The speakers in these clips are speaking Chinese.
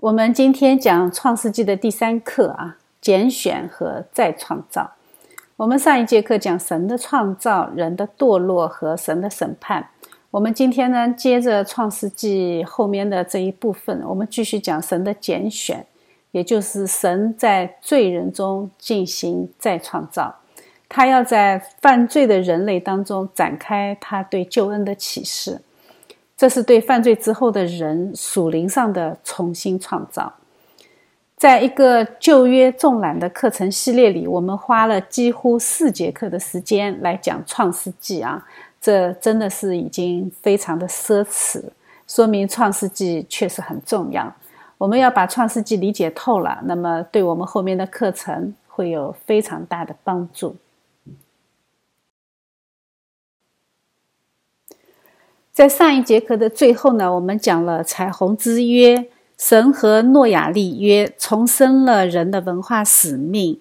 我们今天讲《创世纪》的第三课啊，拣选和再创造。我们上一节课讲神的创造、人的堕落和神的审判。我们今天呢，接着《创世纪》后面的这一部分，我们继续讲神的拣选，也就是神在罪人中进行再创造，他要在犯罪的人类当中展开他对救恩的启示。这是对犯罪之后的人属灵上的重新创造。在一个旧约纵览的课程系列里，我们花了几乎四节课的时间来讲创世纪啊，这真的是已经非常的奢侈，说明创世纪确实很重要。我们要把创世纪理解透了，那么对我们后面的课程会有非常大的帮助。在上一节课的最后呢，我们讲了彩虹之约，神和诺亚立约，重申了人的文化使命，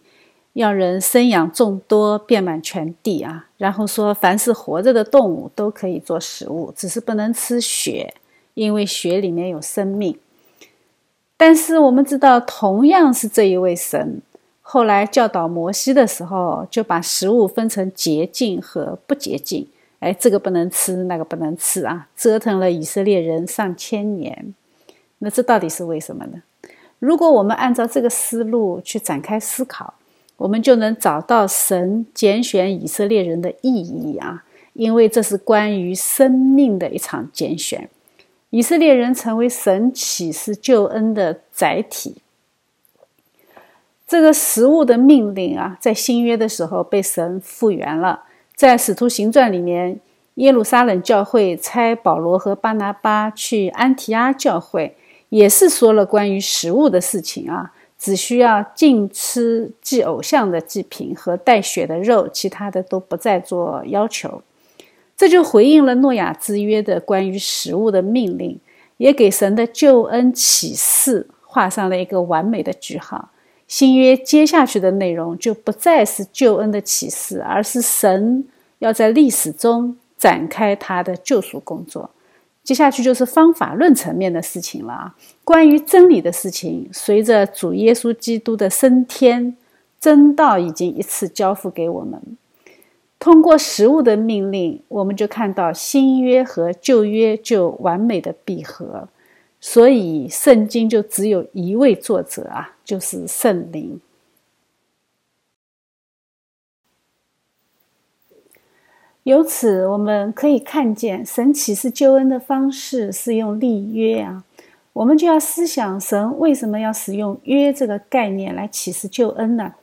要人生养众多，遍满全地啊。然后说，凡是活着的动物都可以做食物，只是不能吃血，因为血里面有生命。但是我们知道，同样是这一位神，后来教导摩西的时候，就把食物分成洁净和不洁净。哎，这个不能吃，那个不能吃啊！折腾了以色列人上千年，那这到底是为什么呢？如果我们按照这个思路去展开思考，我们就能找到神拣选以色列人的意义啊！因为这是关于生命的一场拣选，以色列人成为神启示救恩的载体。这个食物的命令啊，在新约的时候被神复原了。在《使徒行传》里面，耶路撒冷教会差保罗和巴拿巴去安提阿教会，也是说了关于食物的事情啊，只需要禁吃祭偶像的祭品和带血的肉，其他的都不再做要求。这就回应了诺亚之约的关于食物的命令，也给神的救恩启示画上了一个完美的句号。新约接下去的内容就不再是救恩的启示，而是神要在历史中展开他的救赎工作。接下去就是方法论层面的事情了啊，关于真理的事情，随着主耶稣基督的升天，真道已经一次交付给我们。通过食物的命令，我们就看到新约和旧约就完美的闭合。所以，圣经就只有一位作者啊，就是圣灵。由此，我们可以看见，神启示救恩的方式是用立约啊。我们就要思想，神为什么要使用约这个概念来启示救恩呢？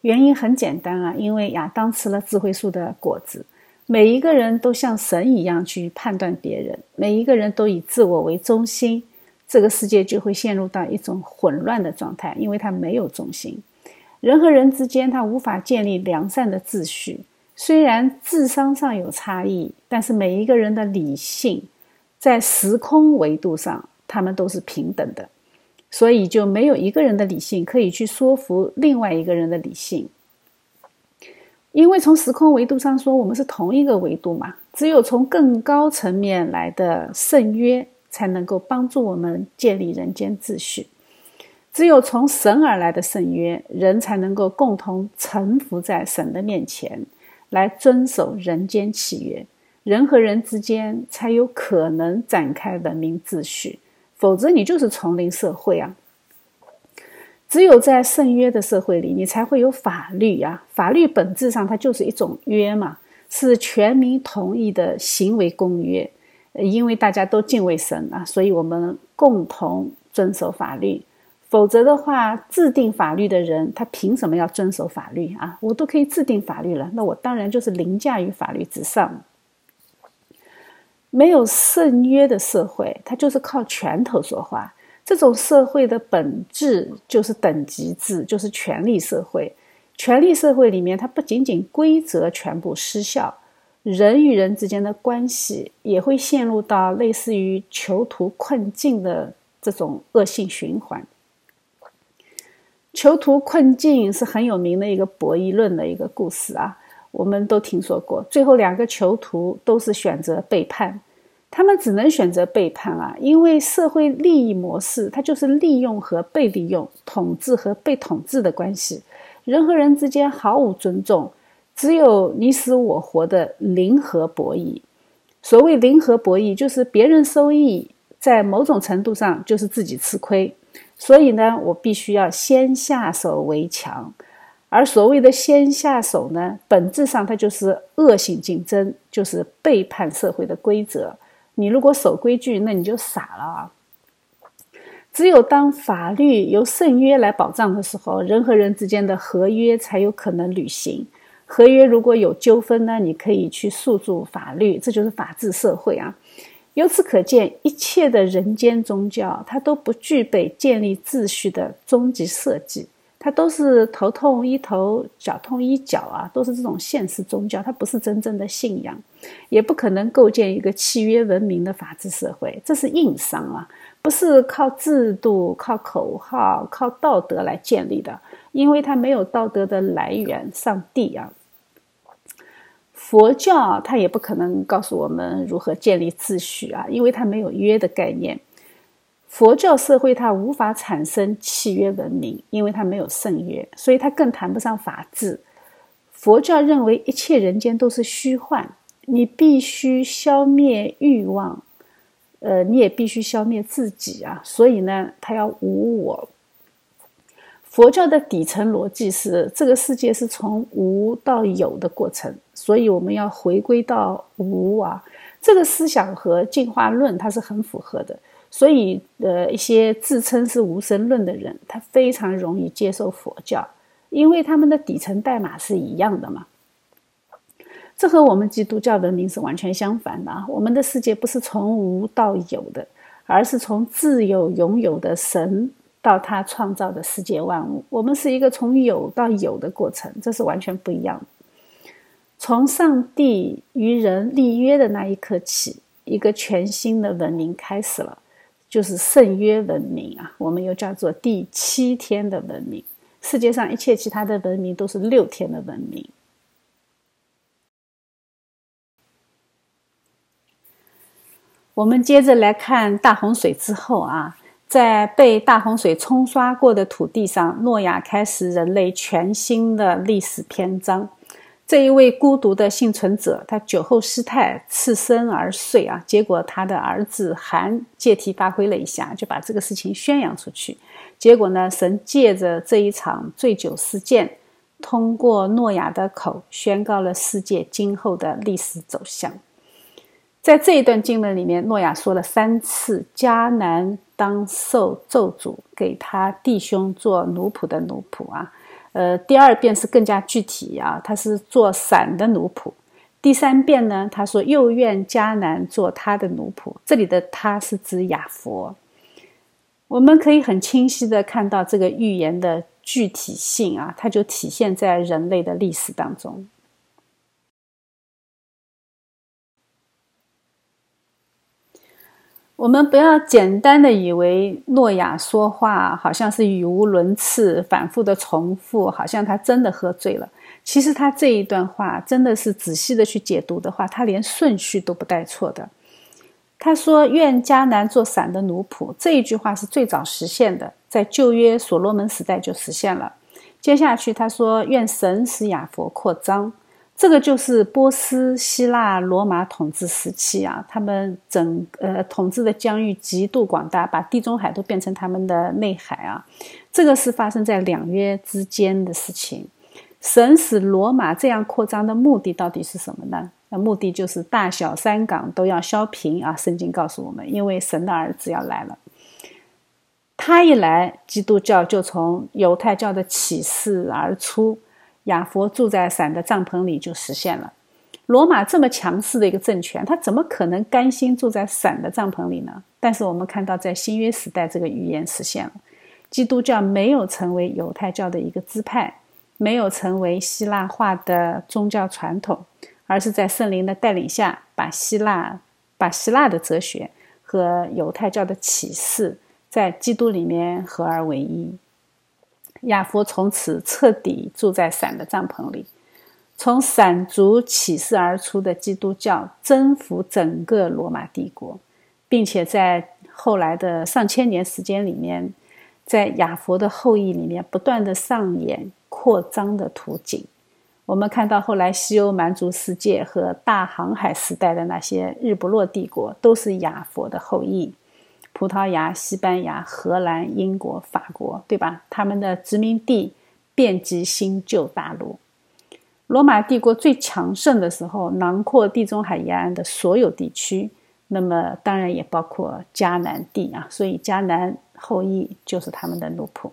原因很简单啊，因为亚当吃了智慧树的果子，每一个人都像神一样去判断别人，每一个人都以自我为中心。这个世界就会陷入到一种混乱的状态，因为它没有中心。人和人之间，他无法建立良善的秩序。虽然智商上有差异，但是每一个人的理性，在时空维度上，他们都是平等的。所以就没有一个人的理性可以去说服另外一个人的理性。因为从时空维度上说，我们是同一个维度嘛。只有从更高层面来的圣约。才能够帮助我们建立人间秩序。只有从神而来的圣约，人才能够共同臣服在神的面前，来遵守人间契约。人和人之间才有可能展开文明秩序，否则你就是丛林社会啊！只有在圣约的社会里，你才会有法律呀。法律本质上它就是一种约嘛，是全民同意的行为公约。因为大家都敬畏神啊，所以我们共同遵守法律。否则的话，制定法律的人他凭什么要遵守法律啊？我都可以制定法律了，那我当然就是凌驾于法律之上。没有圣约的社会，它就是靠拳头说话。这种社会的本质就是等级制，就是权力社会。权力社会里面，它不仅仅规则全部失效。人与人之间的关系也会陷入到类似于囚徒困境的这种恶性循环。囚徒困境是很有名的一个博弈论的一个故事啊，我们都听说过。最后两个囚徒都是选择背叛，他们只能选择背叛啊，因为社会利益模式它就是利用和被利用、统治和被统治的关系，人和人之间毫无尊重，只有你死我活的零和博弈。所谓零和博弈，就是别人收益在某种程度上就是自己吃亏，所以呢，我必须要先下手为强。而所谓的先下手呢，本质上它就是恶性竞争，就是背叛社会的规则。你如果守规矩，那你就傻了啊！只有当法律由圣约来保障的时候，人和人之间的合约才有可能履行。合约如果有纠纷呢，你可以去诉诸法律，这就是法治社会啊。由此可见，一切的人间宗教，它都不具备建立秩序的终极设计，它都是头痛医头，脚痛医脚啊，都是这种现实宗教，它不是真正的信仰，也不可能构建一个契约文明的法治社会，这是硬伤啊，不是靠制度、靠口号、靠道德来建立的。因为它没有道德的来源，上帝啊，佛教它也不可能告诉我们如何建立秩序啊，因为它没有约的概念。佛教社会它无法产生契约文明，因为它没有圣约，所以它更谈不上法治。佛教认为一切人间都是虚幻，你必须消灭欲望，呃，你也必须消灭自己啊，所以呢，他要无我。佛教的底层逻辑是，这个世界是从无到有的过程，所以我们要回归到无啊。这个思想和进化论它是很符合的，所以呃，一些自称是无神论的人，他非常容易接受佛教，因为他们的底层代码是一样的嘛。这和我们基督教文明是完全相反的。我们的世界不是从无到有的，而是从自有拥有的神。到他创造的世界万物，我们是一个从有到有的过程，这是完全不一样的。从上帝与人立约的那一刻起，一个全新的文明开始了，就是圣约文明啊，我们又叫做第七天的文明。世界上一切其他的文明都是六天的文明。我们接着来看大洪水之后啊。在被大洪水冲刷过的土地上，诺亚开始人类全新的历史篇章。这一位孤独的幸存者，他酒后失态，赤身而睡啊。结果他的儿子韩借题发挥了一下，就把这个事情宣扬出去。结果呢，神借着这一场醉酒事件，通过诺亚的口，宣告了世界今后的历史走向。在这一段经文里面，诺亚说了三次“迦南当受咒诅”，给他弟兄做奴仆的奴仆啊。呃，第二遍是更加具体啊，他是做伞的奴仆。第三遍呢，他说又愿迦南做他的奴仆。这里的他是指亚佛。我们可以很清晰的看到这个预言的具体性啊，它就体现在人类的历史当中。我们不要简单的以为诺亚说话好像是语无伦次、反复的重复，好像他真的喝醉了。其实他这一段话真的是仔细的去解读的话，他连顺序都不带错的。他说：“愿迦南做伞的奴仆。”这一句话是最早实现的，在旧约所罗门时代就实现了。接下去他说：“愿神使亚佛扩张。”这个就是波斯、希腊、罗马统治时期啊，他们整呃统治的疆域极度广大，把地中海都变成他们的内海啊。这个是发生在两约之间的事情。神使罗马这样扩张的目的到底是什么呢？那目的就是大小三港都要削平啊。圣经告诉我们，因为神的儿子要来了，他一来，基督教就从犹太教的启示而出。亚佛住在伞的帐篷里就实现了。罗马这么强势的一个政权，他怎么可能甘心住在伞的帐篷里呢？但是我们看到，在新约时代，这个预言实现了。基督教没有成为犹太教的一个支派，没有成为希腊化的宗教传统，而是在圣灵的带领下，把希腊、把希腊的哲学和犹太教的启示，在基督里面合而为一。亚佛从此彻底住在伞的帐篷里，从闪族起势而出的基督教征服整个罗马帝国，并且在后来的上千年时间里面，在亚佛的后裔里面不断的上演扩张的图景。我们看到后来西欧蛮族世界和大航海时代的那些日不落帝国，都是亚佛的后裔。葡萄牙、西班牙、荷兰、英国、法国，对吧？他们的殖民地遍及新旧大陆。罗马帝国最强盛的时候，囊括地中海沿岸的所有地区，那么当然也包括迦南地啊。所以迦南后裔就是他们的奴仆。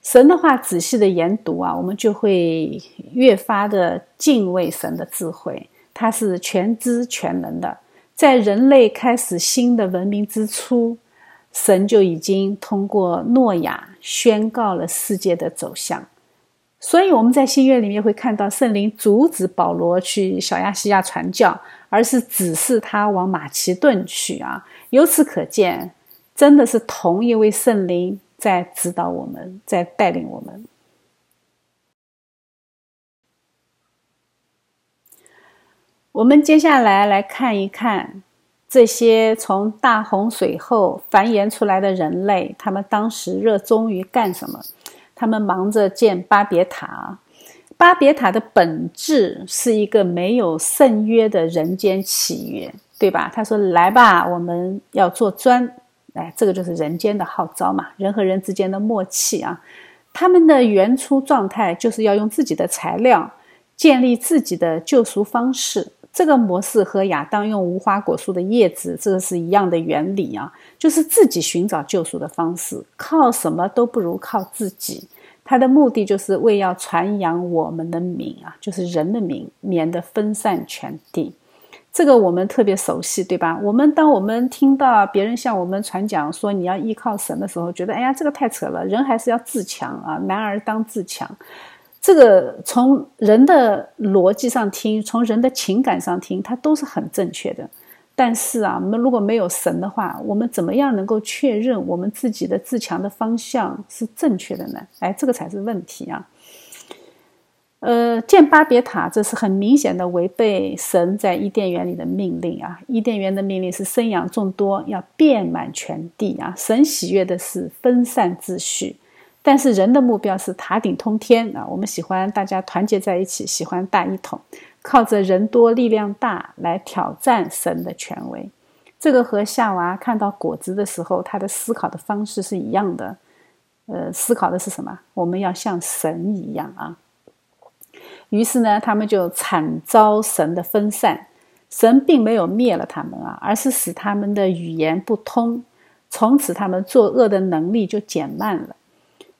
神的话仔细的研读啊，我们就会越发的敬畏神的智慧。他是全知全能的，在人类开始新的文明之初，神就已经通过诺亚宣告了世界的走向。所以我们在新约里面会看到圣灵阻止保罗去小亚细亚传教，而是指示他往马其顿去啊。由此可见，真的是同一位圣灵在指导我们，在带领我们。我们接下来来看一看这些从大洪水后繁衍出来的人类，他们当时热衷于干什么？他们忙着建巴别塔，巴别塔的本质是一个没有圣约的人间契约，对吧？他说：“来吧，我们要做砖。”哎，这个就是人间的号召嘛，人和人之间的默契啊。他们的原初状态就是要用自己的材料建立自己的救赎方式。这个模式和亚当用无花果树的叶子，这个是一样的原理啊，就是自己寻找救赎的方式，靠什么都不如靠自己。他的目的就是为要传扬我们的名啊，就是人的名，免得分散全地。这个我们特别熟悉，对吧？我们当我们听到别人向我们传讲说你要依靠神的时候，觉得哎呀，这个太扯了，人还是要自强啊，男儿当自强。这个从人的逻辑上听，从人的情感上听，它都是很正确的。但是啊，我们如果没有神的话，我们怎么样能够确认我们自己的自强的方向是正确的呢？哎，这个才是问题啊。呃，建巴别塔，这是很明显的违背神在伊甸园里的命令啊。伊甸园的命令是生养众多，要遍满全地啊。神喜悦的是分散秩序。但是人的目标是塔顶通天啊！我们喜欢大家团结在一起，喜欢大一统，靠着人多力量大来挑战神的权威。这个和夏娃看到果子的时候，他的思考的方式是一样的。呃，思考的是什么？我们要像神一样啊！于是呢，他们就惨遭神的分散。神并没有灭了他们啊，而是使他们的语言不通，从此他们作恶的能力就减慢了。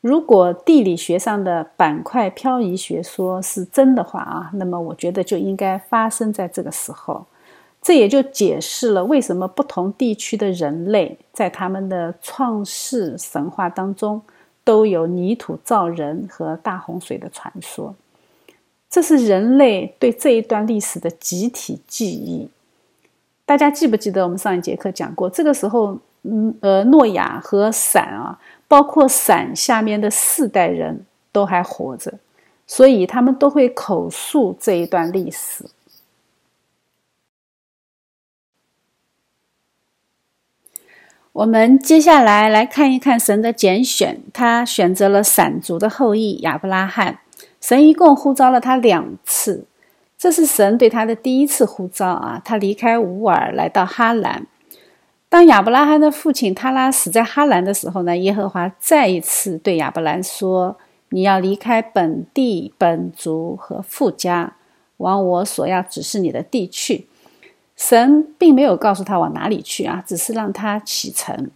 如果地理学上的板块漂移学说是真的话啊，那么我觉得就应该发生在这个时候。这也就解释了为什么不同地区的人类在他们的创世神话当中都有泥土造人和大洪水的传说。这是人类对这一段历史的集体记忆。大家记不记得我们上一节课讲过？这个时候，嗯呃，诺亚和闪啊。包括伞下面的四代人都还活着，所以他们都会口述这一段历史。我们接下来来看一看神的拣选，他选择了闪族的后裔亚伯拉罕。神一共呼召了他两次，这是神对他的第一次呼召啊！他离开乌尔来到哈兰。当亚伯拉罕的父亲塔拉死在哈兰的时候呢，耶和华再一次对亚伯兰说：“你要离开本地本族和富家，往我所要指示你的地去。”神并没有告诉他往哪里去啊，只是让他启程。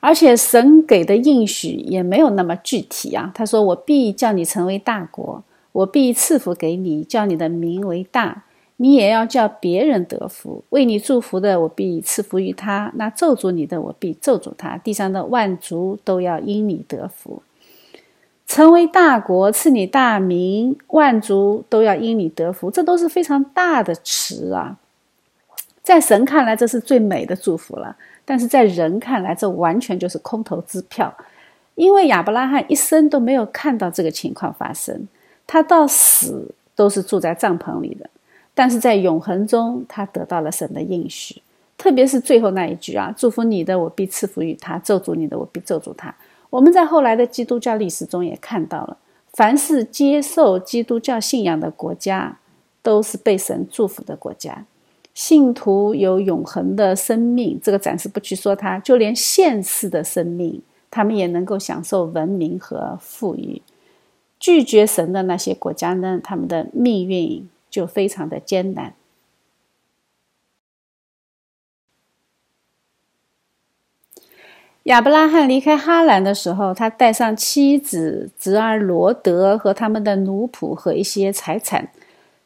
而且神给的应许也没有那么具体啊。他说：“我必叫你成为大国，我必赐福给你，叫你的名为大。”你也要叫别人得福，为你祝福的，我必赐福于他；那咒诅你的，我必咒诅他。地上的万族都要因你得福，成为大国，赐你大名，万族都要因你得福。这都是非常大的词啊！在神看来，这是最美的祝福了；但是在人看来，这完全就是空头支票，因为亚伯拉罕一生都没有看到这个情况发生。他到死都是住在帐篷里的，但是在永恒中，他得到了神的应许。特别是最后那一句啊，祝福你的，我必赐福于他；咒诅你的，我必咒诅他。我们在后来的基督教历史中也看到了，凡是接受基督教信仰的国家，都是被神祝福的国家。信徒有永恒的生命，这个暂时不去说它，就连现世的生命，他们也能够享受文明和富裕。拒绝神的那些国家呢，他们的命运就非常的艰难。亚伯拉罕离开哈兰的时候，他带上妻子、侄儿罗德和他们的奴仆和一些财产。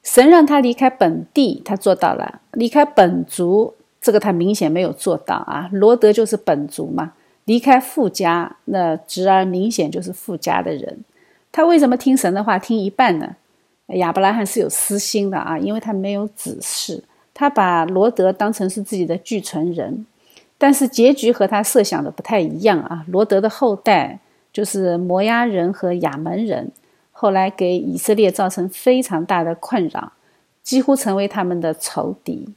神让他离开本地，他做到了；离开本族，这个他明显没有做到啊。罗德就是本族嘛，离开富家，那侄儿明显就是富家的人。他为什么听神的话听一半呢？亚伯拉罕是有私心的啊，因为他没有子嗣，他把罗德当成是自己的继承人。但是结局和他设想的不太一样啊！罗德的后代就是摩押人和亚门人，后来给以色列造成非常大的困扰，几乎成为他们的仇敌。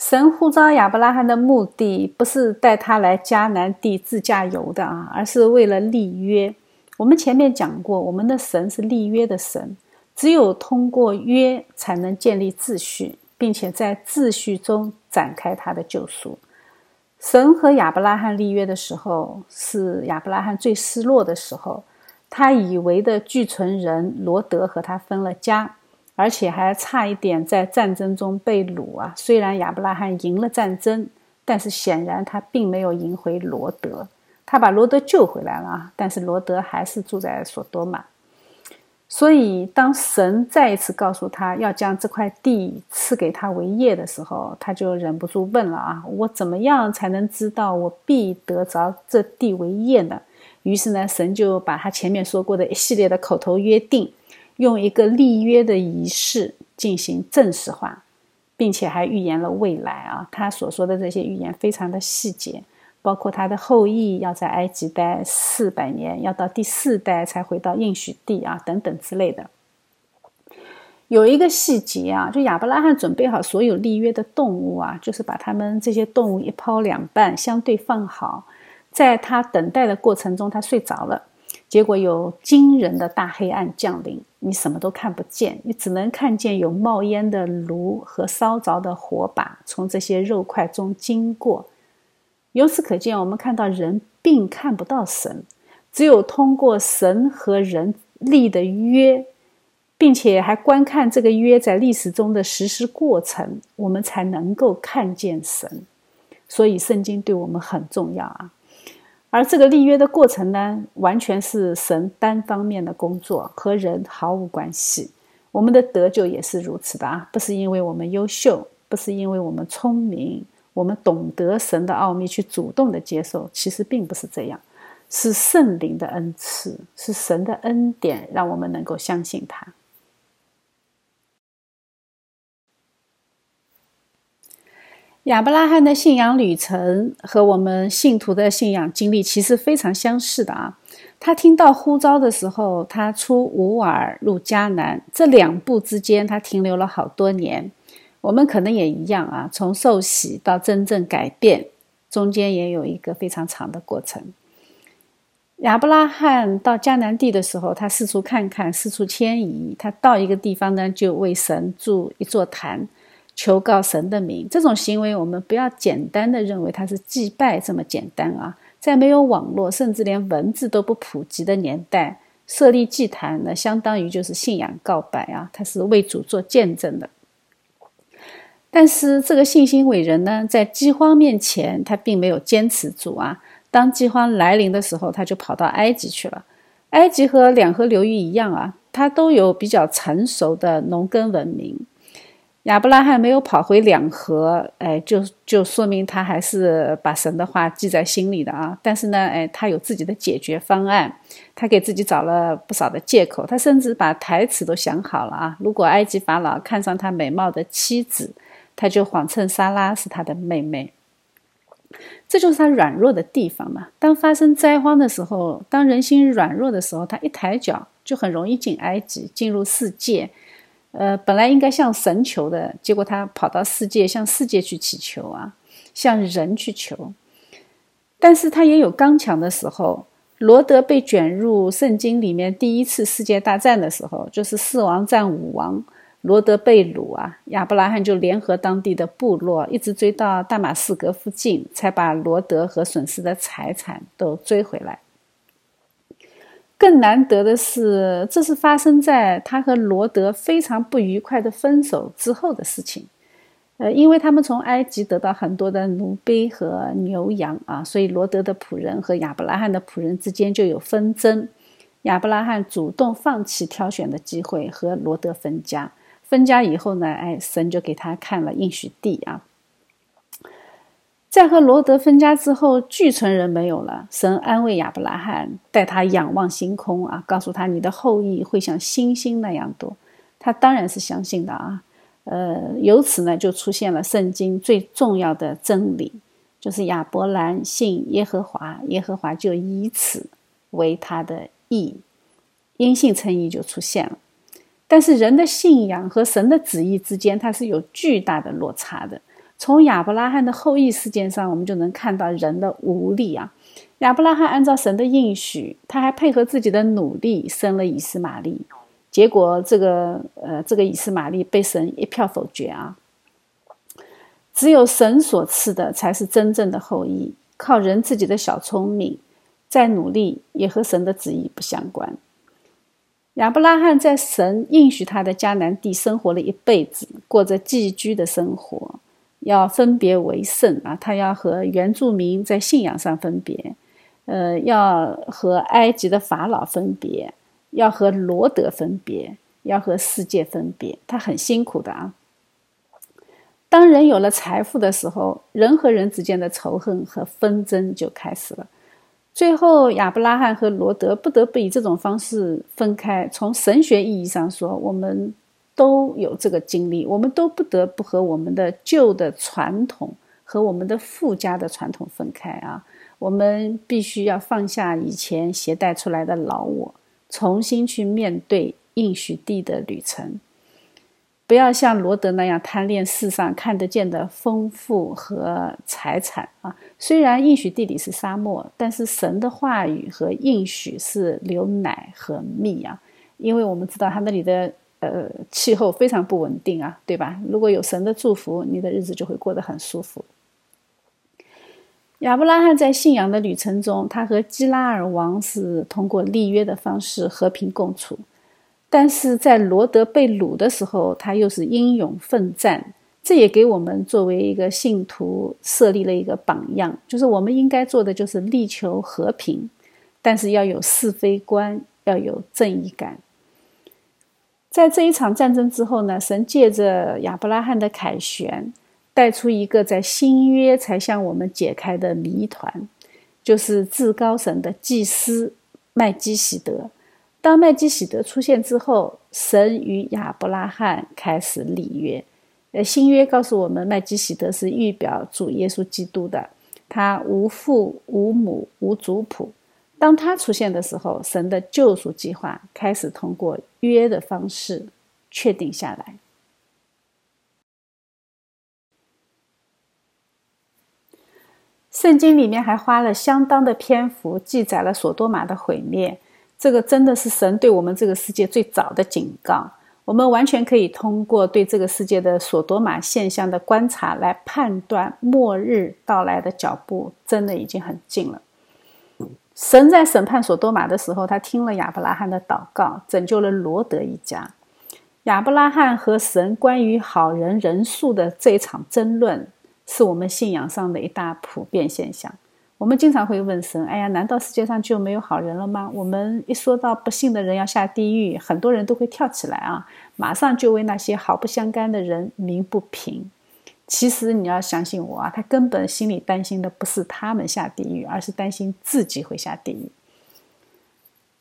神呼召亚伯拉罕的目的不是带他来迦南地自驾游的啊，而是为了立约。我们前面讲过，我们的神是立约的神。只有通过约，才能建立秩序，并且在秩序中展开他的救赎。神和亚伯拉罕立约的时候，是亚伯拉罕最失落的时候。他以为的继承人罗德和他分了家，而且还差一点在战争中被掳啊！虽然亚伯拉罕赢了战争，但是显然他并没有赢回罗德。他把罗德救回来了啊，但是罗德还是住在索多玛。所以，当神再一次告诉他要将这块地赐给他为业的时候，他就忍不住问了：“啊，我怎么样才能知道我必得着这地为业呢？”于是呢，神就把他前面说过的一系列的口头约定，用一个立约的仪式进行正式化，并且还预言了未来啊。他所说的这些预言非常的细节。包括他的后裔要在埃及待四百年，要到第四代才回到应许地啊，等等之类的。有一个细节啊，就亚伯拉罕准备好所有立约的动物啊，就是把他们这些动物一抛两半，相对放好。在他等待的过程中，他睡着了，结果有惊人的大黑暗降临，你什么都看不见，你只能看见有冒烟的炉和烧着的火把从这些肉块中经过。由此可见，我们看到人并看不到神，只有通过神和人立的约，并且还观看这个约在历史中的实施过程，我们才能够看见神。所以，圣经对我们很重要啊。而这个立约的过程呢，完全是神单方面的工作，和人毫无关系。我们的得救也是如此的啊，不是因为我们优秀，不是因为我们聪明。我们懂得神的奥秘，去主动的接受，其实并不是这样，是圣灵的恩赐，是神的恩典，让我们能够相信他。亚伯拉罕的信仰旅程和我们信徒的信仰经历其实非常相似的啊。他听到呼召的时候，他出乌尔入迦南，这两步之间，他停留了好多年。我们可能也一样啊，从受洗到真正改变，中间也有一个非常长的过程。亚伯拉罕到迦南地的时候，他四处看看，四处迁移。他到一个地方呢，就为神筑一座坛，求告神的名。这种行为，我们不要简单的认为它是祭拜这么简单啊。在没有网络，甚至连文字都不普及的年代，设立祭坛，那相当于就是信仰告白啊，他是为主做见证的。但是这个信心伟人呢，在饥荒面前，他并没有坚持住啊。当饥荒来临的时候，他就跑到埃及去了。埃及和两河流域一样啊，它都有比较成熟的农耕文明。亚伯拉罕没有跑回两河，哎，就就说明他还是把神的话记在心里的啊。但是呢，哎，他有自己的解决方案，他给自己找了不少的借口，他甚至把台词都想好了啊。如果埃及法老看上他美貌的妻子，他就谎称莎拉是他的妹妹。这就是他软弱的地方嘛。当发生灾荒的时候，当人心软弱的时候，他一抬脚就很容易进埃及，进入世界。呃，本来应该向神求的，结果他跑到世界，向世界去祈求啊，向人去求。但是他也有刚强的时候。罗德被卷入圣经里面第一次世界大战的时候，就是四王战五王，罗德被掳啊，亚伯拉罕就联合当地的部落，一直追到大马士革附近，才把罗德和损失的财产都追回来。更难得的是，这是发生在他和罗德非常不愉快的分手之后的事情。呃，因为他们从埃及得到很多的奴婢和牛羊啊，所以罗德的仆人和亚伯拉罕的仆人之间就有纷争。亚伯拉罕主动放弃挑选的机会和罗德分家。分家以后呢，哎，神就给他看了应许地啊。在和罗德分家之后，聚存人没有了，神安慰亚伯拉罕，带他仰望星空啊，告诉他你的后裔会像星星那样多。他当然是相信的啊。呃，由此呢，就出现了圣经最重要的真理，就是亚伯兰信耶和华，耶和华就以此为他的义，因信称义就出现了。但是人的信仰和神的旨意之间，它是有巨大的落差的。从亚伯拉罕的后裔事件上，我们就能看到人的无力啊。亚伯拉罕按照神的应许，他还配合自己的努力生了以斯玛利。结果，这个呃，这个以斯玛利被神一票否决啊！只有神所赐的才是真正的后裔，靠人自己的小聪明再努力，也和神的旨意不相关。亚伯拉罕在神应许他的迦南地生活了一辈子，过着寄居的生活，要分别为圣啊！他要和原住民在信仰上分别，呃，要和埃及的法老分别。要和罗德分别，要和世界分别，他很辛苦的啊。当人有了财富的时候，人和人之间的仇恨和纷争就开始了。最后，亚伯拉罕和罗德不得不以这种方式分开。从神学意义上说，我们都有这个经历，我们都不得不和我们的旧的传统和我们的附加的传统分开啊。我们必须要放下以前携带出来的老我。重新去面对应许地的旅程，不要像罗德那样贪恋世上看得见的丰富和财产啊！虽然应许地里是沙漠，但是神的话语和应许是流奶和蜜啊！因为我们知道他那里的呃气候非常不稳定啊，对吧？如果有神的祝福，你的日子就会过得很舒服。亚伯拉罕在信仰的旅程中，他和基拉尔王是通过立约的方式和平共处；但是在罗德被掳的时候，他又是英勇奋战。这也给我们作为一个信徒设立了一个榜样，就是我们应该做的就是力求和平，但是要有是非观，要有正义感。在这一场战争之后呢，神借着亚伯拉罕的凯旋。带出一个在新约才向我们解开的谜团，就是至高神的祭司麦基喜德。当麦基喜德出现之后，神与亚伯拉罕开始立约。呃，新约告诉我们，麦基喜德是预表主耶稣基督的，他无父无母无族谱。当他出现的时候，神的救赎计划开始通过约的方式确定下来。圣经里面还花了相当的篇幅记载了索多玛的毁灭，这个真的是神对我们这个世界最早的警告。我们完全可以通过对这个世界的索多玛现象的观察来判断末日到来的脚步真的已经很近了。神在审判索多玛的时候，他听了亚伯拉罕的祷告，拯救了罗德一家。亚伯拉罕和神关于好人人数的这场争论。是我们信仰上的一大普遍现象。我们经常会问神：“哎呀，难道世界上就没有好人了吗？”我们一说到不幸的人要下地狱，很多人都会跳起来啊，马上就为那些毫不相干的人鸣不平。其实你要相信我啊，他根本心里担心的不是他们下地狱，而是担心自己会下地狱。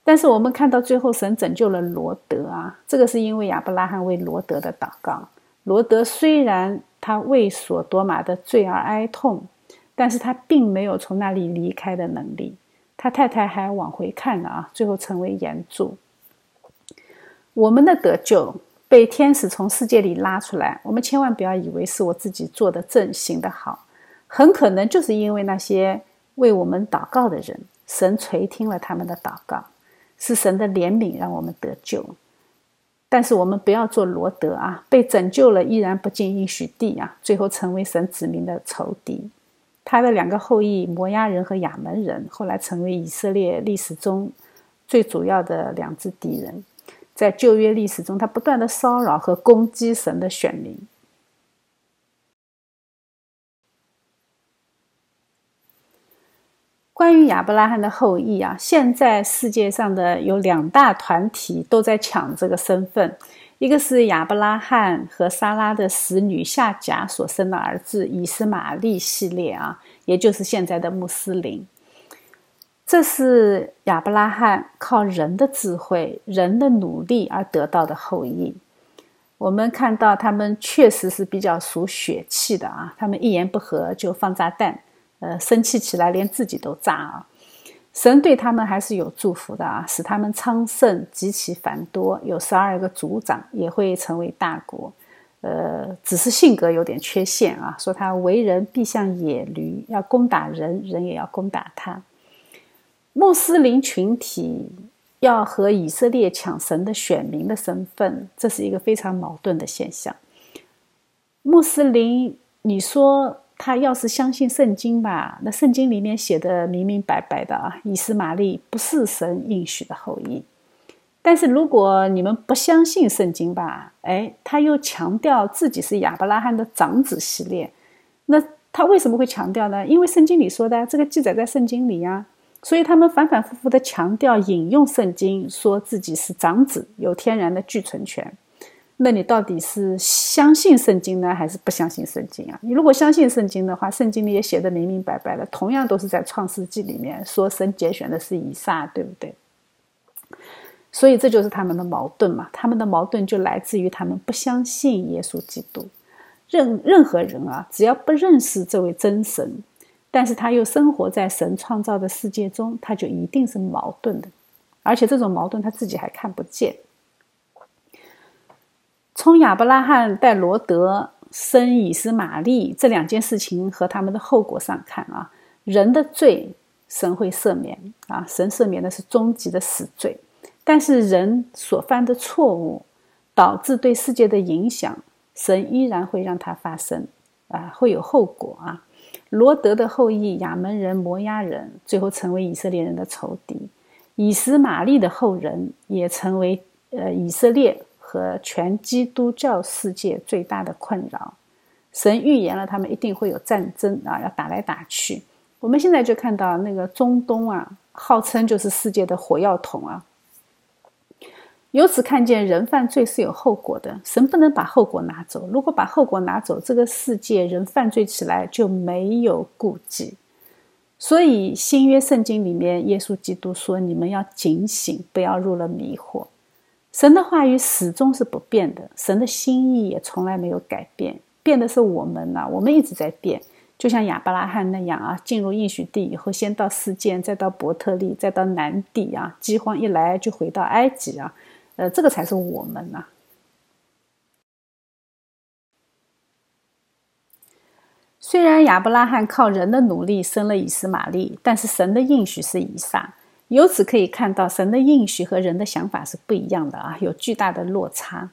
但是我们看到最后，神拯救了罗德啊，这个是因为亚伯拉罕为罗德的祷告。罗德虽然他为所多玛的罪而哀痛，但是他并没有从那里离开的能力。他太太还往回看了啊，最后成为岩柱。我们的得救被天使从世界里拉出来，我们千万不要以为是我自己做的正行的好，很可能就是因为那些为我们祷告的人，神垂听了他们的祷告，是神的怜悯让我们得救。但是我们不要做罗德啊，被拯救了依然不进应许地啊，最后成为神子民的仇敌。他的两个后裔摩押人和亚门人，后来成为以色列历史中最主要的两支敌人。在旧约历史中，他不断的骚扰和攻击神的选民。关于亚伯拉罕的后裔啊，现在世界上的有两大团体都在抢这个身份，一个是亚伯拉罕和撒拉的使女夏甲所生的儿子以斯玛利系列啊，也就是现在的穆斯林。这是亚伯拉罕靠人的智慧、人的努力而得到的后裔。我们看到他们确实是比较属血气的啊，他们一言不合就放炸弹。呃，生气起来连自己都炸啊！神对他们还是有祝福的啊，使他们昌盛极其繁多，有十二个族长，也会成为大国。呃，只是性格有点缺陷啊，说他为人必像野驴，要攻打人，人也要攻打他。穆斯林群体要和以色列抢神的选民的身份，这是一个非常矛盾的现象。穆斯林，你说？他要是相信圣经吧，那圣经里面写的明明白白的啊，以斯玛利不是神应许的后裔。但是如果你们不相信圣经吧，哎，他又强调自己是亚伯拉罕的长子系列。那他为什么会强调呢？因为圣经里说的，这个记载在圣经里呀。所以他们反反复复的强调引用圣经，说自己是长子，有天然的继承权。那你到底是相信圣经呢，还是不相信圣经啊？你如果相信圣经的话，圣经里也写的明明白白的，同样都是在创世纪里面说神节选的是以撒，对不对？所以这就是他们的矛盾嘛。他们的矛盾就来自于他们不相信耶稣基督。任任何人啊，只要不认识这位真神，但是他又生活在神创造的世界中，他就一定是矛盾的，而且这种矛盾他自己还看不见。从亚伯拉罕带罗德生以斯玛利这两件事情和他们的后果上看啊，人的罪神会赦免啊，神赦免的是终极的死罪，但是人所犯的错误导致对世界的影响，神依然会让它发生啊，会有后果啊。罗德的后裔亚门人、摩押人最后成为以色列人的仇敌，以斯玛利的后人也成为呃以色列。和全基督教世界最大的困扰，神预言了他们一定会有战争啊，要打来打去。我们现在就看到那个中东啊，号称就是世界的火药桶啊。由此看见人犯罪是有后果的，神不能把后果拿走。如果把后果拿走，这个世界人犯罪起来就没有顾忌。所以新约圣经里面，耶稣基督说：“你们要警醒，不要入了迷惑。”神的话语始终是不变的，神的心意也从来没有改变，变的是我们呐，我们一直在变。就像亚伯拉罕那样啊，进入应许地以后，先到世界，再到伯特利，再到南地啊，饥荒一来就回到埃及啊，呃，这个才是我们呐。虽然亚伯拉罕靠人的努力生了以斯玛利，但是神的应许是以撒。由此可以看到，神的应许和人的想法是不一样的啊，有巨大的落差。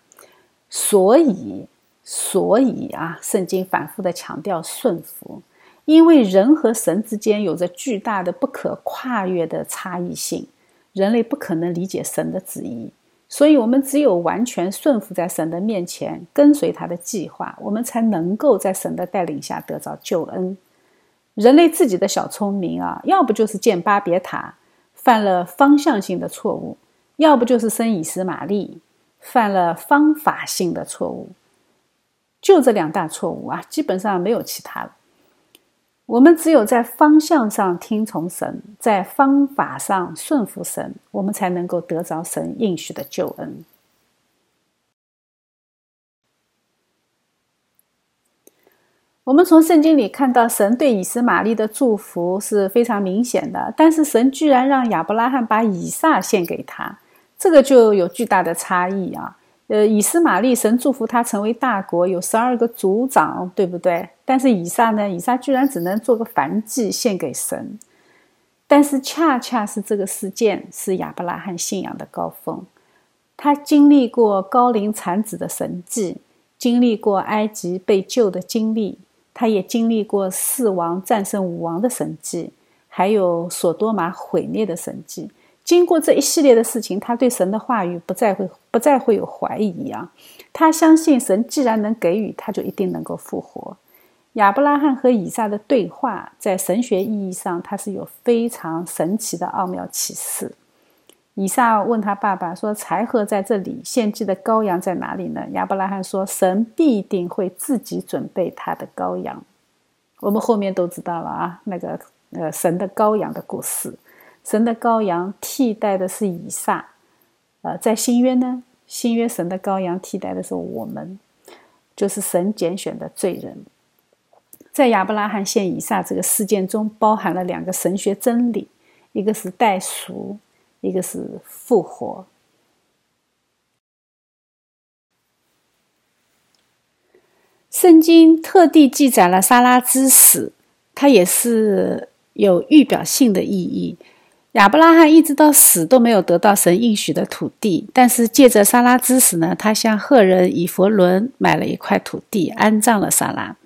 所以，所以啊，圣经反复的强调顺服，因为人和神之间有着巨大的不可跨越的差异性，人类不可能理解神的旨意，所以我们只有完全顺服在神的面前，跟随他的计划，我们才能够在神的带领下得着救恩。人类自己的小聪明啊，要不就是建巴别塔。犯了方向性的错误，要不就是生以斯玛利，犯了方法性的错误，就这两大错误啊，基本上没有其他了。我们只有在方向上听从神，在方法上顺服神，我们才能够得着神应许的救恩。我们从圣经里看到，神对以斯玛利的祝福是非常明显的，但是神居然让亚伯拉罕把以撒献给他，这个就有巨大的差异啊。呃，以斯玛利神祝福他成为大国，有十二个族长，对不对？但是以撒呢？以撒居然只能做个燔祭献给神。但是恰恰是这个事件是亚伯拉罕信仰的高峰，他经历过高龄产子的神迹，经历过埃及被救的经历。他也经历过四王战胜五王的神迹，还有索多玛毁灭的神迹。经过这一系列的事情，他对神的话语不再会不再会有怀疑啊！他相信神既然能给予，他就一定能够复活。亚伯拉罕和以撒的对话，在神学意义上，它是有非常神奇的奥妙启示。以撒问他爸爸说：“柴禾在这里，献祭的羔羊在哪里呢？”亚伯拉罕说：“神必定会自己准备他的羔羊。”我们后面都知道了啊，那个呃，神的羔羊的故事，神的羔羊替代的是以撒。呃，在新约呢，新约神的羔羊替代的是我们，就是神拣选的罪人。在亚伯拉罕献以撒这个事件中，包含了两个神学真理，一个是代赎。一个是复活。圣经特地记载了撒拉之死，它也是有预表性的意义。亚伯拉罕一直到死都没有得到神应许的土地，但是借着撒拉之死呢，他向赫人以佛伦买了一块土地，安葬了撒拉。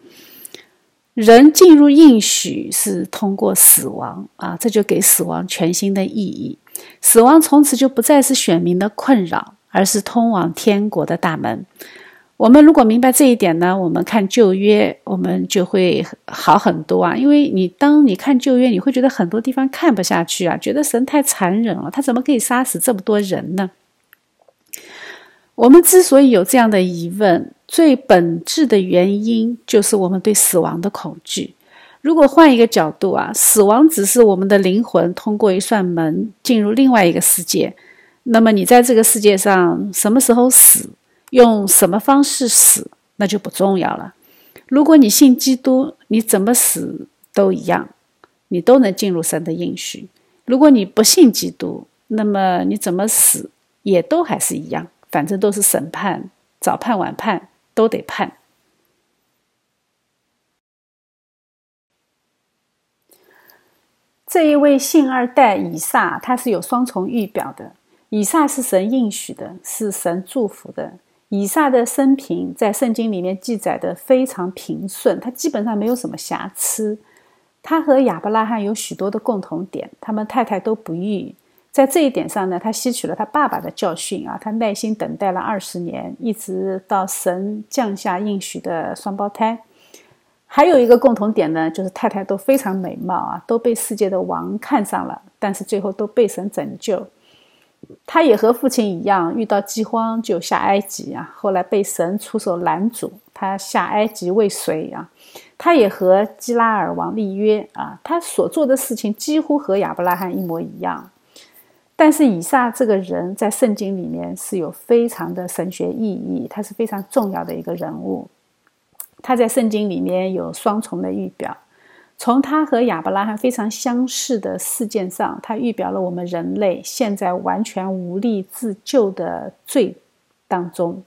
人进入应许是通过死亡啊，这就给死亡全新的意义。死亡从此就不再是选民的困扰，而是通往天国的大门。我们如果明白这一点呢，我们看旧约，我们就会好很多啊。因为你当你看旧约，你会觉得很多地方看不下去啊，觉得神太残忍了，他怎么可以杀死这么多人呢？我们之所以有这样的疑问，最本质的原因就是我们对死亡的恐惧。如果换一个角度啊，死亡只是我们的灵魂通过一扇门进入另外一个世界。那么你在这个世界上什么时候死，用什么方式死，那就不重要了。如果你信基督，你怎么死都一样，你都能进入神的应许。如果你不信基督，那么你怎么死也都还是一样，反正都是审判，早判晚判都得判。这一位信二代以撒，他是有双重预表的。以撒是神应许的，是神祝福的。以撒的生平在圣经里面记载的非常平顺，他基本上没有什么瑕疵。他和亚伯拉罕有许多的共同点，他们太太都不育。在这一点上呢，他吸取了他爸爸的教训啊，他耐心等待了二十年，一直到神降下应许的双胞胎。还有一个共同点呢，就是太太都非常美貌啊，都被世界的王看上了，但是最后都被神拯救。他也和父亲一样，遇到饥荒就下埃及啊，后来被神出手拦阻，他下埃及未遂啊。他也和基拉尔王立约啊，他所做的事情几乎和亚伯拉罕一模一样。但是以撒这个人在圣经里面是有非常的神学意义，他是非常重要的一个人物。他在圣经里面有双重的预表，从他和亚伯拉罕非常相似的事件上，他预表了我们人类现在完全无力自救的罪当中，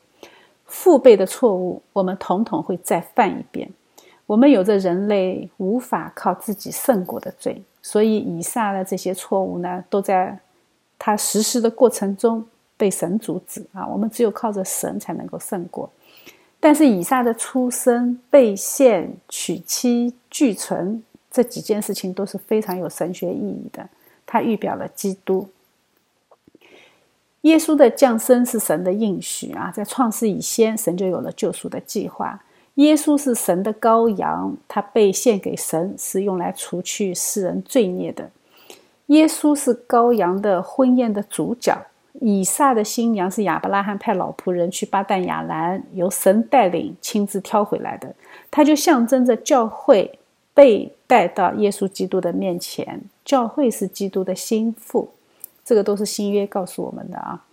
父辈的错误，我们统统会再犯一遍。我们有着人类无法靠自己胜过的罪，所以以撒的这些错误呢，都在他实施的过程中被神阻止啊。我们只有靠着神才能够胜过。但是以撒的出生、被献、娶妻、俱存这几件事情都是非常有神学意义的。它预表了基督。耶稣的降生是神的应许啊，在创世以先，神就有了救赎的计划。耶稣是神的羔羊，他被献给神，是用来除去世人罪孽的。耶稣是羔羊的婚宴的主角。以撒的新娘是亚伯拉罕派老仆人去巴旦亚兰，由神带领亲自挑回来的。他就象征着教会被带到耶稣基督的面前，教会是基督的心腹。这个都是新约告诉我们的啊。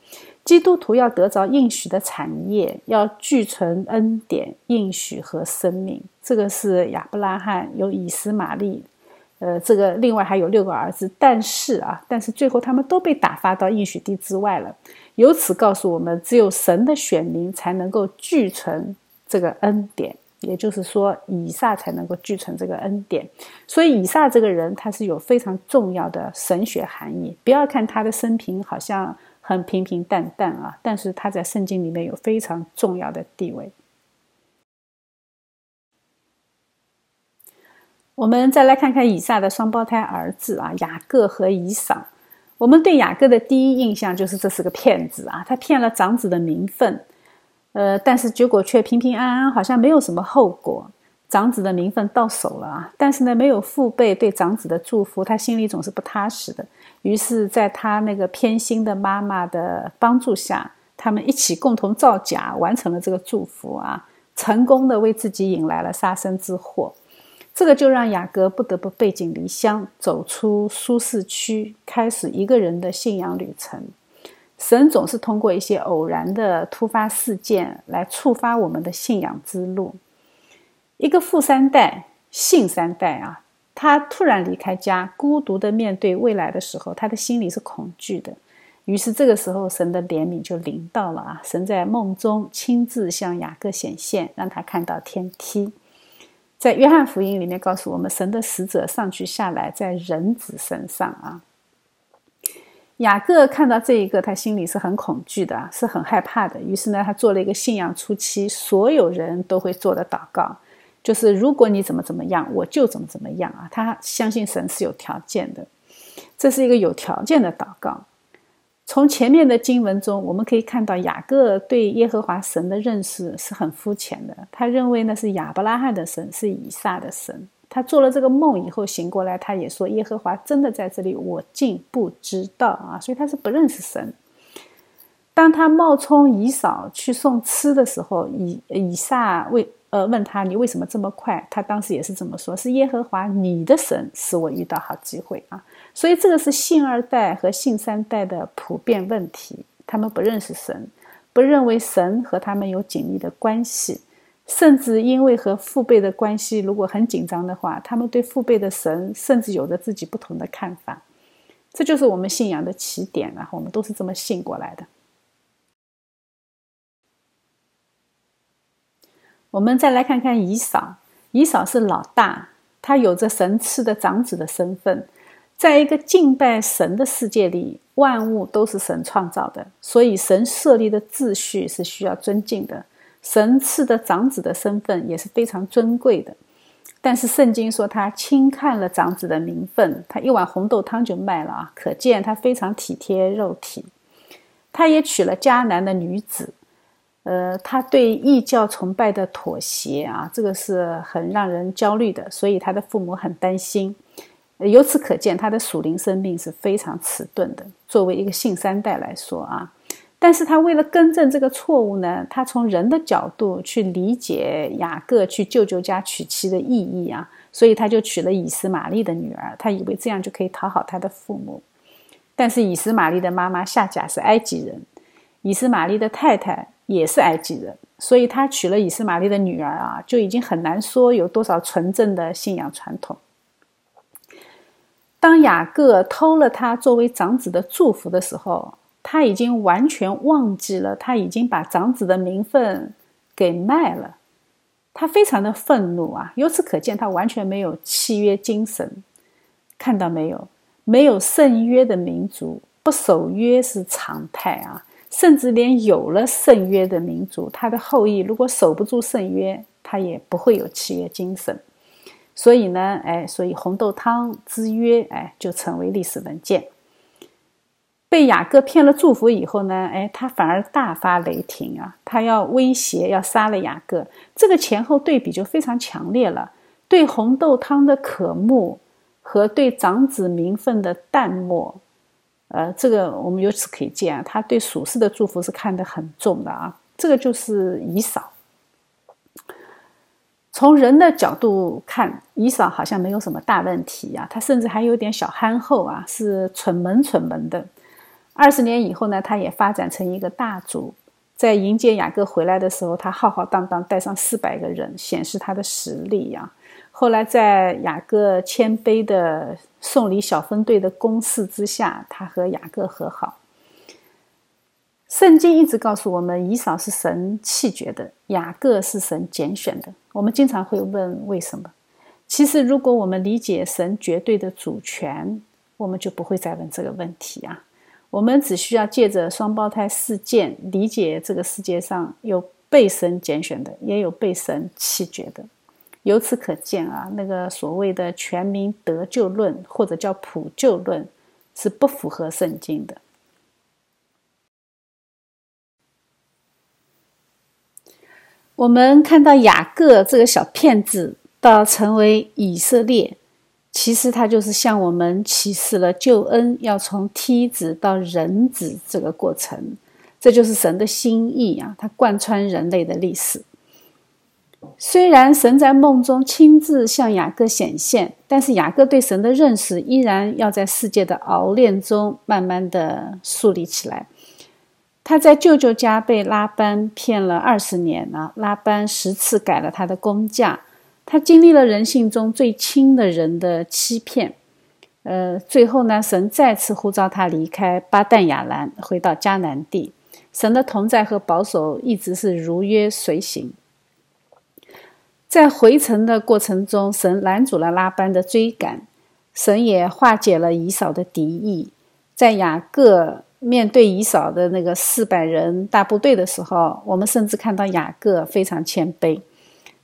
基督徒要得着应许的产业，要聚存恩典、应许和生命。这个是亚伯拉罕有以斯玛利，呃，这个另外还有六个儿子，但是啊，但是最后他们都被打发到应许地之外了。由此告诉我们，只有神的选民才能够聚存这个恩典。也就是说，以撒才能够继承这个恩典。所以，以撒这个人他是有非常重要的神学含义。不要看他的生平好像很平平淡淡啊，但是他在圣经里面有非常重要的地位。我们再来看看以撒的双胞胎儿子啊，雅各和以扫。我们对雅各的第一印象就是这是个骗子啊，他骗了长子的名分。呃，但是结果却平平安安，好像没有什么后果。长子的名分到手了啊，但是呢，没有父辈对长子的祝福，他心里总是不踏实的。于是，在他那个偏心的妈妈的帮助下，他们一起共同造假，完成了这个祝福啊，成功的为自己引来了杀身之祸。这个就让雅各不得不背井离乡，走出舒适区，开始一个人的信仰旅程。神总是通过一些偶然的突发事件来触发我们的信仰之路。一个富三代、信三代啊，他突然离开家，孤独的面对未来的时候，他的心里是恐惧的。于是这个时候，神的怜悯就临到了啊！神在梦中亲自向雅各显现，让他看到天梯。在约翰福音里面告诉我们，神的使者上去下来，在人子身上啊。雅各看到这一个，他心里是很恐惧的，是很害怕的。于是呢，他做了一个信仰初期所有人都会做的祷告，就是如果你怎么怎么样，我就怎么怎么样啊！他相信神是有条件的，这是一个有条件的祷告。从前面的经文中，我们可以看到雅各对耶和华神的认识是很肤浅的，他认为那是亚伯拉罕的神，是以撒的神。他做了这个梦以后醒过来，他也说：“耶和华真的在这里，我竟不知道啊！”所以他是不认识神。当他冒充以扫去送吃的时候，以以撒为呃问他：“你为什么这么快？”他当时也是这么说：“是耶和华你的神使我遇到好机会啊！”所以这个是信二代和信三代的普遍问题，他们不认识神，不认为神和他们有紧密的关系。甚至因为和父辈的关系如果很紧张的话，他们对父辈的神甚至有着自己不同的看法。这就是我们信仰的起点，然后我们都是这么信过来的。我们再来看看以扫，以扫是老大，他有着神赐的长子的身份，在一个敬拜神的世界里，万物都是神创造的，所以神设立的秩序是需要尊敬的。神赐的长子的身份也是非常尊贵的，但是圣经说他轻看了长子的名分，他一碗红豆汤就卖了啊！可见他非常体贴肉体。他也娶了迦南的女子，呃，他对异教崇拜的妥协啊，这个是很让人焦虑的，所以他的父母很担心。由此可见，他的属灵生命是非常迟钝的。作为一个信三代来说啊。但是他为了更正这个错误呢，他从人的角度去理解雅各去舅舅家娶妻的意义啊，所以他就娶了以斯玛利的女儿，他以为这样就可以讨好他的父母。但是以斯玛利的妈妈夏甲是埃及人，以斯玛利的太太也是埃及人，所以他娶了以斯玛利的女儿啊，就已经很难说有多少纯正的信仰传统。当雅各偷了他作为长子的祝福的时候。他已经完全忘记了，他已经把长子的名分给卖了，他非常的愤怒啊！由此可见，他完全没有契约精神。看到没有？没有圣约的民族不守约是常态啊！甚至连有了圣约的民族，他的后裔如果守不住圣约，他也不会有契约精神。所以呢，哎，所以红豆汤之约，哎，就成为历史文件。被雅各骗了祝福以后呢，哎，他反而大发雷霆啊！他要威胁要杀了雅各，这个前后对比就非常强烈了。对红豆汤的渴慕和对长子名分的淡漠，呃，这个我们由此可以见啊，他对属世的祝福是看得很重的啊。这个就是以扫。从人的角度看，以嫂好像没有什么大问题呀，他甚至还有点小憨厚啊，是蠢萌蠢萌的。二十年以后呢，他也发展成一个大族。在迎接雅各回来的时候，他浩浩荡荡带上四百个人，显示他的实力呀。后来在雅各谦卑的送礼小分队的攻势之下，他和雅各和好。圣经一直告诉我们，以扫是神弃绝的，雅各是神拣选的。我们经常会问为什么？其实，如果我们理解神绝对的主权，我们就不会再问这个问题啊。我们只需要借着双胞胎事件理解这个世界上有被神拣选的，也有被神弃绝的。由此可见啊，那个所谓的全民得救论或者叫普救论是不符合圣经的。我们看到雅各这个小骗子到成为以色列。其实他就是向我们启示了救恩要从梯子到人子这个过程，这就是神的心意啊！它贯穿人类的历史。虽然神在梦中亲自向雅各显现，但是雅各对神的认识依然要在世界的熬炼中慢慢的树立起来。他在舅舅家被拉班骗了二十年啊，拉班十次改了他的工价。他经历了人性中最亲的人的欺骗，呃，最后呢，神再次呼召他离开巴旦亚兰，回到迦南地。神的同在和保守一直是如约随行。在回程的过程中，神拦阻了拉班的追赶，神也化解了以扫的敌意。在雅各面对以扫的那个四百人大部队的时候，我们甚至看到雅各非常谦卑。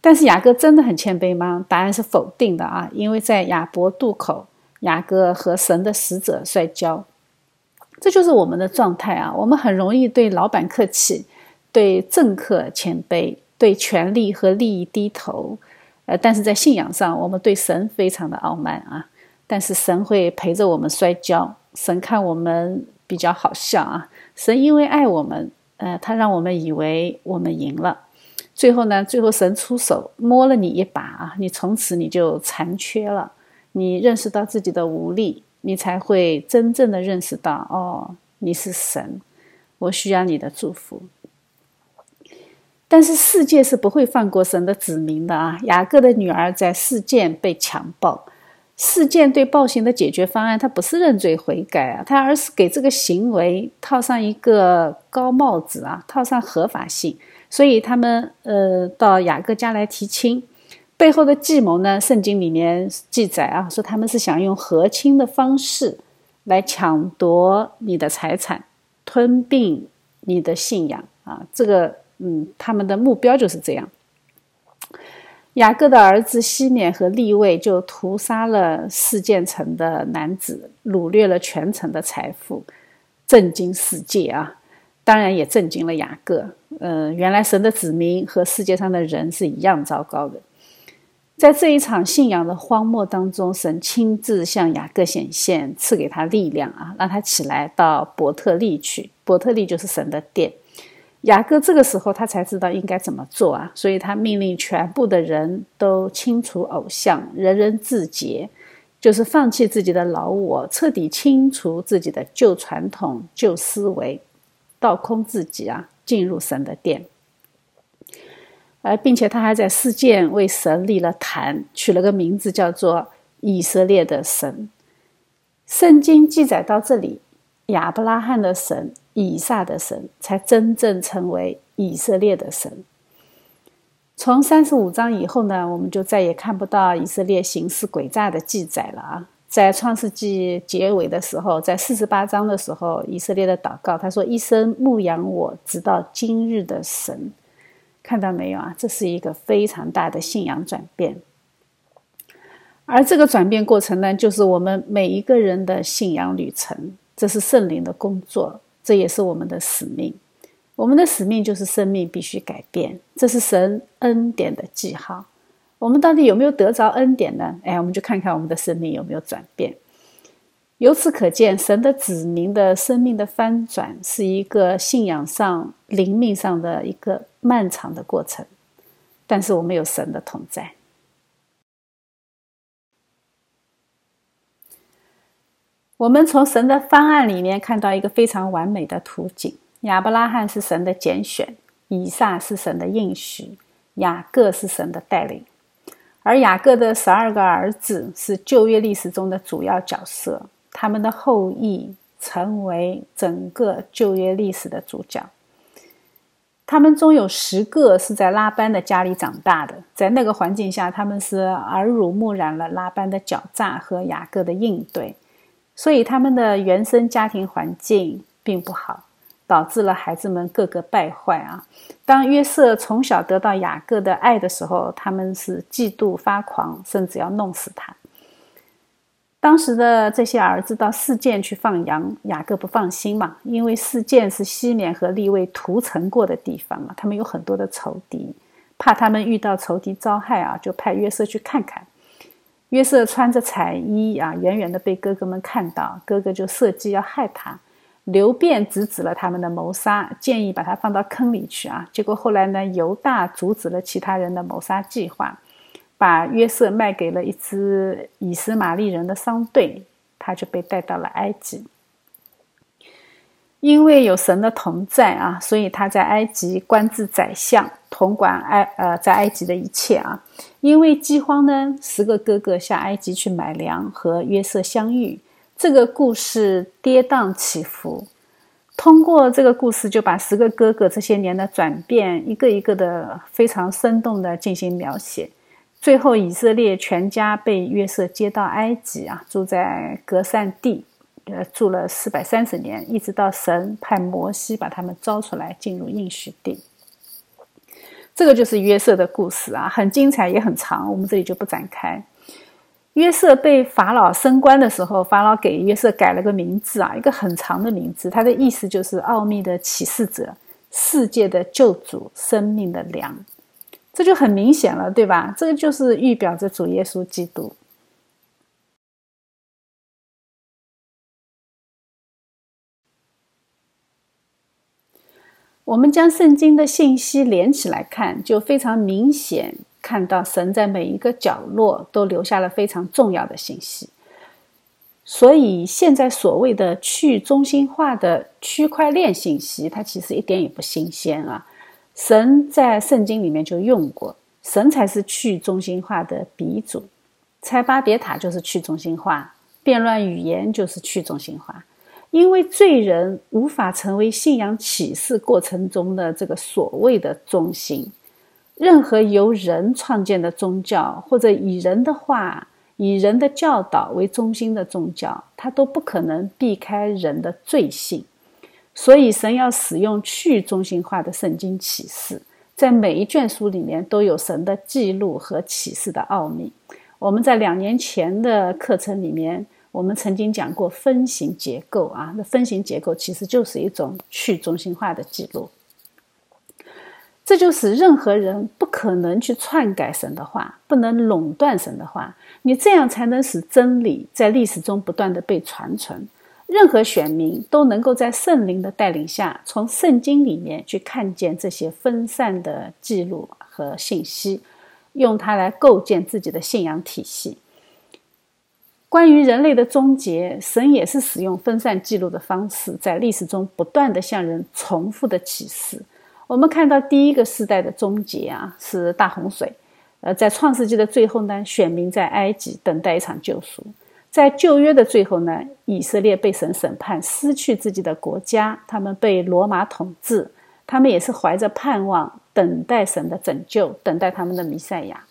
但是雅各真的很谦卑吗？答案是否定的啊！因为在雅伯渡口，雅各和神的使者摔跤，这就是我们的状态啊！我们很容易对老板客气，对政客谦卑，对权力和利益低头，呃，但是在信仰上，我们对神非常的傲慢啊！但是神会陪着我们摔跤，神看我们比较好笑啊！神因为爱我们，呃，他让我们以为我们赢了。最后呢？最后神出手摸了你一把啊！你从此你就残缺了，你认识到自己的无力，你才会真正的认识到哦，你是神，我需要你的祝福。但是世界是不会放过神的子民的啊！雅各的女儿在事件被强暴，事件对暴行的解决方案，他不是认罪悔改啊，他而是给这个行为套上一个高帽子啊，套上合法性。所以他们呃到雅各家来提亲，背后的计谋呢？圣经里面记载啊，说他们是想用和亲的方式来抢夺你的财产，吞并你的信仰啊。这个嗯，他们的目标就是这样。雅各的儿子西缅和利位就屠杀了四建城的男子，掳掠了全城的财富，震惊世界啊！当然也震惊了雅各。呃，原来神的子民和世界上的人是一样糟糕的。在这一场信仰的荒漠当中，神亲自向雅各显现，赐给他力量啊，让他起来到伯特利去。伯特利就是神的殿。雅各这个时候他才知道应该怎么做啊，所以他命令全部的人都清除偶像，人人自洁，就是放弃自己的老我，彻底清除自己的旧传统、旧思维，倒空自己啊。进入神的殿，而并且他还在世界为神立了坛，取了个名字叫做以色列的神。圣经记载到这里，亚伯拉罕的神、以撒的神才真正成为以色列的神。从三十五章以后呢，我们就再也看不到以色列行事诡诈的记载了啊。在创世纪结尾的时候，在四十八章的时候，以色列的祷告，他说：“一生牧养我，直到今日的神。”看到没有啊？这是一个非常大的信仰转变。而这个转变过程呢，就是我们每一个人的信仰旅程。这是圣灵的工作，这也是我们的使命。我们的使命就是生命必须改变，这是神恩典的记号。我们到底有没有得着恩典呢？哎，我们就看看我们的生命有没有转变。由此可见，神的子民的生命的翻转是一个信仰上、灵命上的一个漫长的过程。但是我们有神的同在。我们从神的方案里面看到一个非常完美的图景：亚伯拉罕是神的拣选，以撒是神的应许，雅各是神的带领。而雅各的十二个儿子是旧约历史中的主要角色，他们的后裔成为整个旧约历史的主角。他们中有十个是在拉班的家里长大的，在那个环境下，他们是耳濡目染了拉班的狡诈和雅各的应对，所以他们的原生家庭环境并不好。导致了孩子们个个败坏啊！当约瑟从小得到雅各的爱的时候，他们是嫉妒发狂，甚至要弄死他。当时的这些儿子到事件去放羊，雅各不放心嘛，因为事件是西缅和利位屠城过的地方嘛，他们有很多的仇敌，怕他们遇到仇敌遭害啊，就派约瑟去看看。约瑟穿着彩衣啊，远远的被哥哥们看到，哥哥就设计要害他。刘辩制止了他们的谋杀，建议把他放到坑里去啊！结果后来呢，犹大阻止了其他人的谋杀计划，把约瑟卖给了一支以斯玛利人的商队，他就被带到了埃及。因为有神的同在啊，所以他在埃及官至宰相，统管埃呃在埃及的一切啊。因为饥荒呢，十个哥哥下埃及去买粮，和约瑟相遇。这个故事跌宕起伏，通过这个故事就把十个哥哥这些年的转变一个一个的非常生动的进行描写。最后，以色列全家被约瑟接到埃及啊，住在格善地，呃，住了四百三十年，一直到神派摩西把他们招出来进入应许地。这个就是约瑟的故事啊，很精彩也很长，我们这里就不展开。约瑟被法老升官的时候，法老给约瑟改了个名字啊，一个很长的名字，它的意思就是奥秘的启示者、世界的救主、生命的粮，这就很明显了，对吧？这个就是预表着主耶稣基督。我们将圣经的信息连起来看，就非常明显。看到神在每一个角落都留下了非常重要的信息，所以现在所谓的去中心化的区块链信息，它其实一点也不新鲜啊。神在圣经里面就用过，神才是去中心化的鼻祖。拆巴别塔就是去中心化，变乱语言就是去中心化，因为罪人无法成为信仰启示过程中的这个所谓的中心。任何由人创建的宗教，或者以人的话、以人的教导为中心的宗教，它都不可能避开人的罪性。所以，神要使用去中心化的圣经启示，在每一卷书里面都有神的记录和启示的奥秘。我们在两年前的课程里面，我们曾经讲过分形结构啊，那分形结构其实就是一种去中心化的记录。这就使任何人不可能去篡改神的话，不能垄断神的话。你这样才能使真理在历史中不断的被传承。任何选民都能够在圣灵的带领下，从圣经里面去看见这些分散的记录和信息，用它来构建自己的信仰体系。关于人类的终结，神也是使用分散记录的方式，在历史中不断的向人重复的启示。我们看到第一个世代的终结啊，是大洪水。呃，在创世纪的最后呢，选民在埃及等待一场救赎；在旧约的最后呢，以色列被神审判，失去自己的国家，他们被罗马统治。他们也是怀着盼望，等待神的拯救，等待他们的弥赛亚。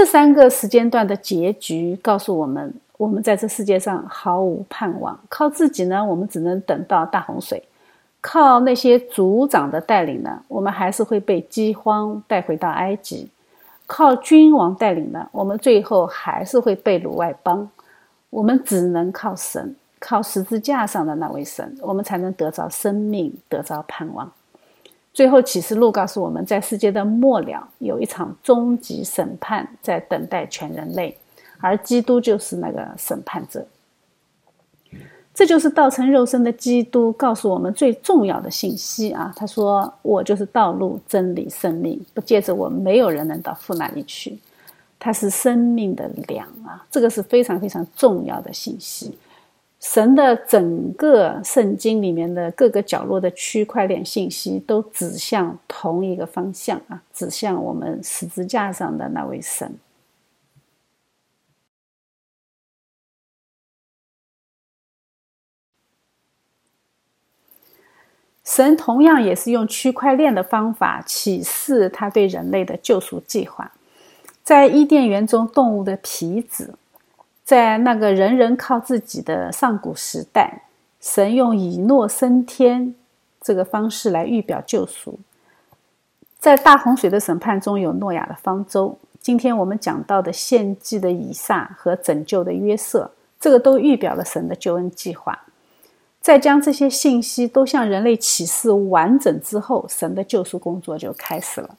这三个时间段的结局告诉我们：我们在这世界上毫无盼望，靠自己呢，我们只能等到大洪水。靠那些族长的带领呢，我们还是会被饥荒带回到埃及；靠君王带领呢，我们最后还是会被掳外邦。我们只能靠神，靠十字架上的那位神，我们才能得着生命，得着盼望。最后启示录告诉我们在世界的末了，有一场终极审判在等待全人类，而基督就是那个审判者。这就是道成肉身的基督告诉我们最重要的信息啊！他说：“我就是道路、真理、生命，不借着我，没有人能到父那里去。”它是生命的粮啊，这个是非常非常重要的信息。神的整个圣经里面的各个角落的区块链信息都指向同一个方向啊，指向我们十字架上的那位神。神同样也是用区块链的方法启示他对人类的救赎计划。在伊甸园中，动物的皮子。在那个人人靠自己的上古时代，神用以诺升天这个方式来预表救赎。在大洪水的审判中有诺亚的方舟，今天我们讲到的献祭的以撒和拯救的约瑟，这个都预表了神的救恩计划。在将这些信息都向人类启示完整之后，神的救赎工作就开始了。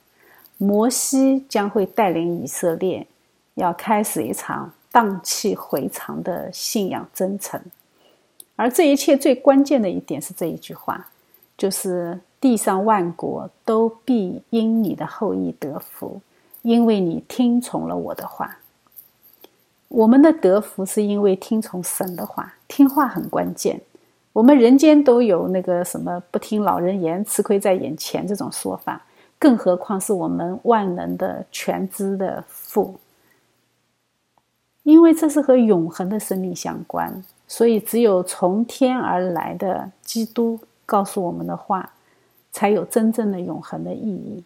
摩西将会带领以色列，要开始一场。荡气回肠的信仰真诚，而这一切最关键的一点是这一句话，就是地上万国都必因你的后裔得福，因为你听从了我的话。我们的得福是因为听从神的话，听话很关键。我们人间都有那个什么不听老人言，吃亏在眼前这种说法，更何况是我们万能的全知的父。因为这是和永恒的生命相关，所以只有从天而来的基督告诉我们的话，才有真正的永恒的意义。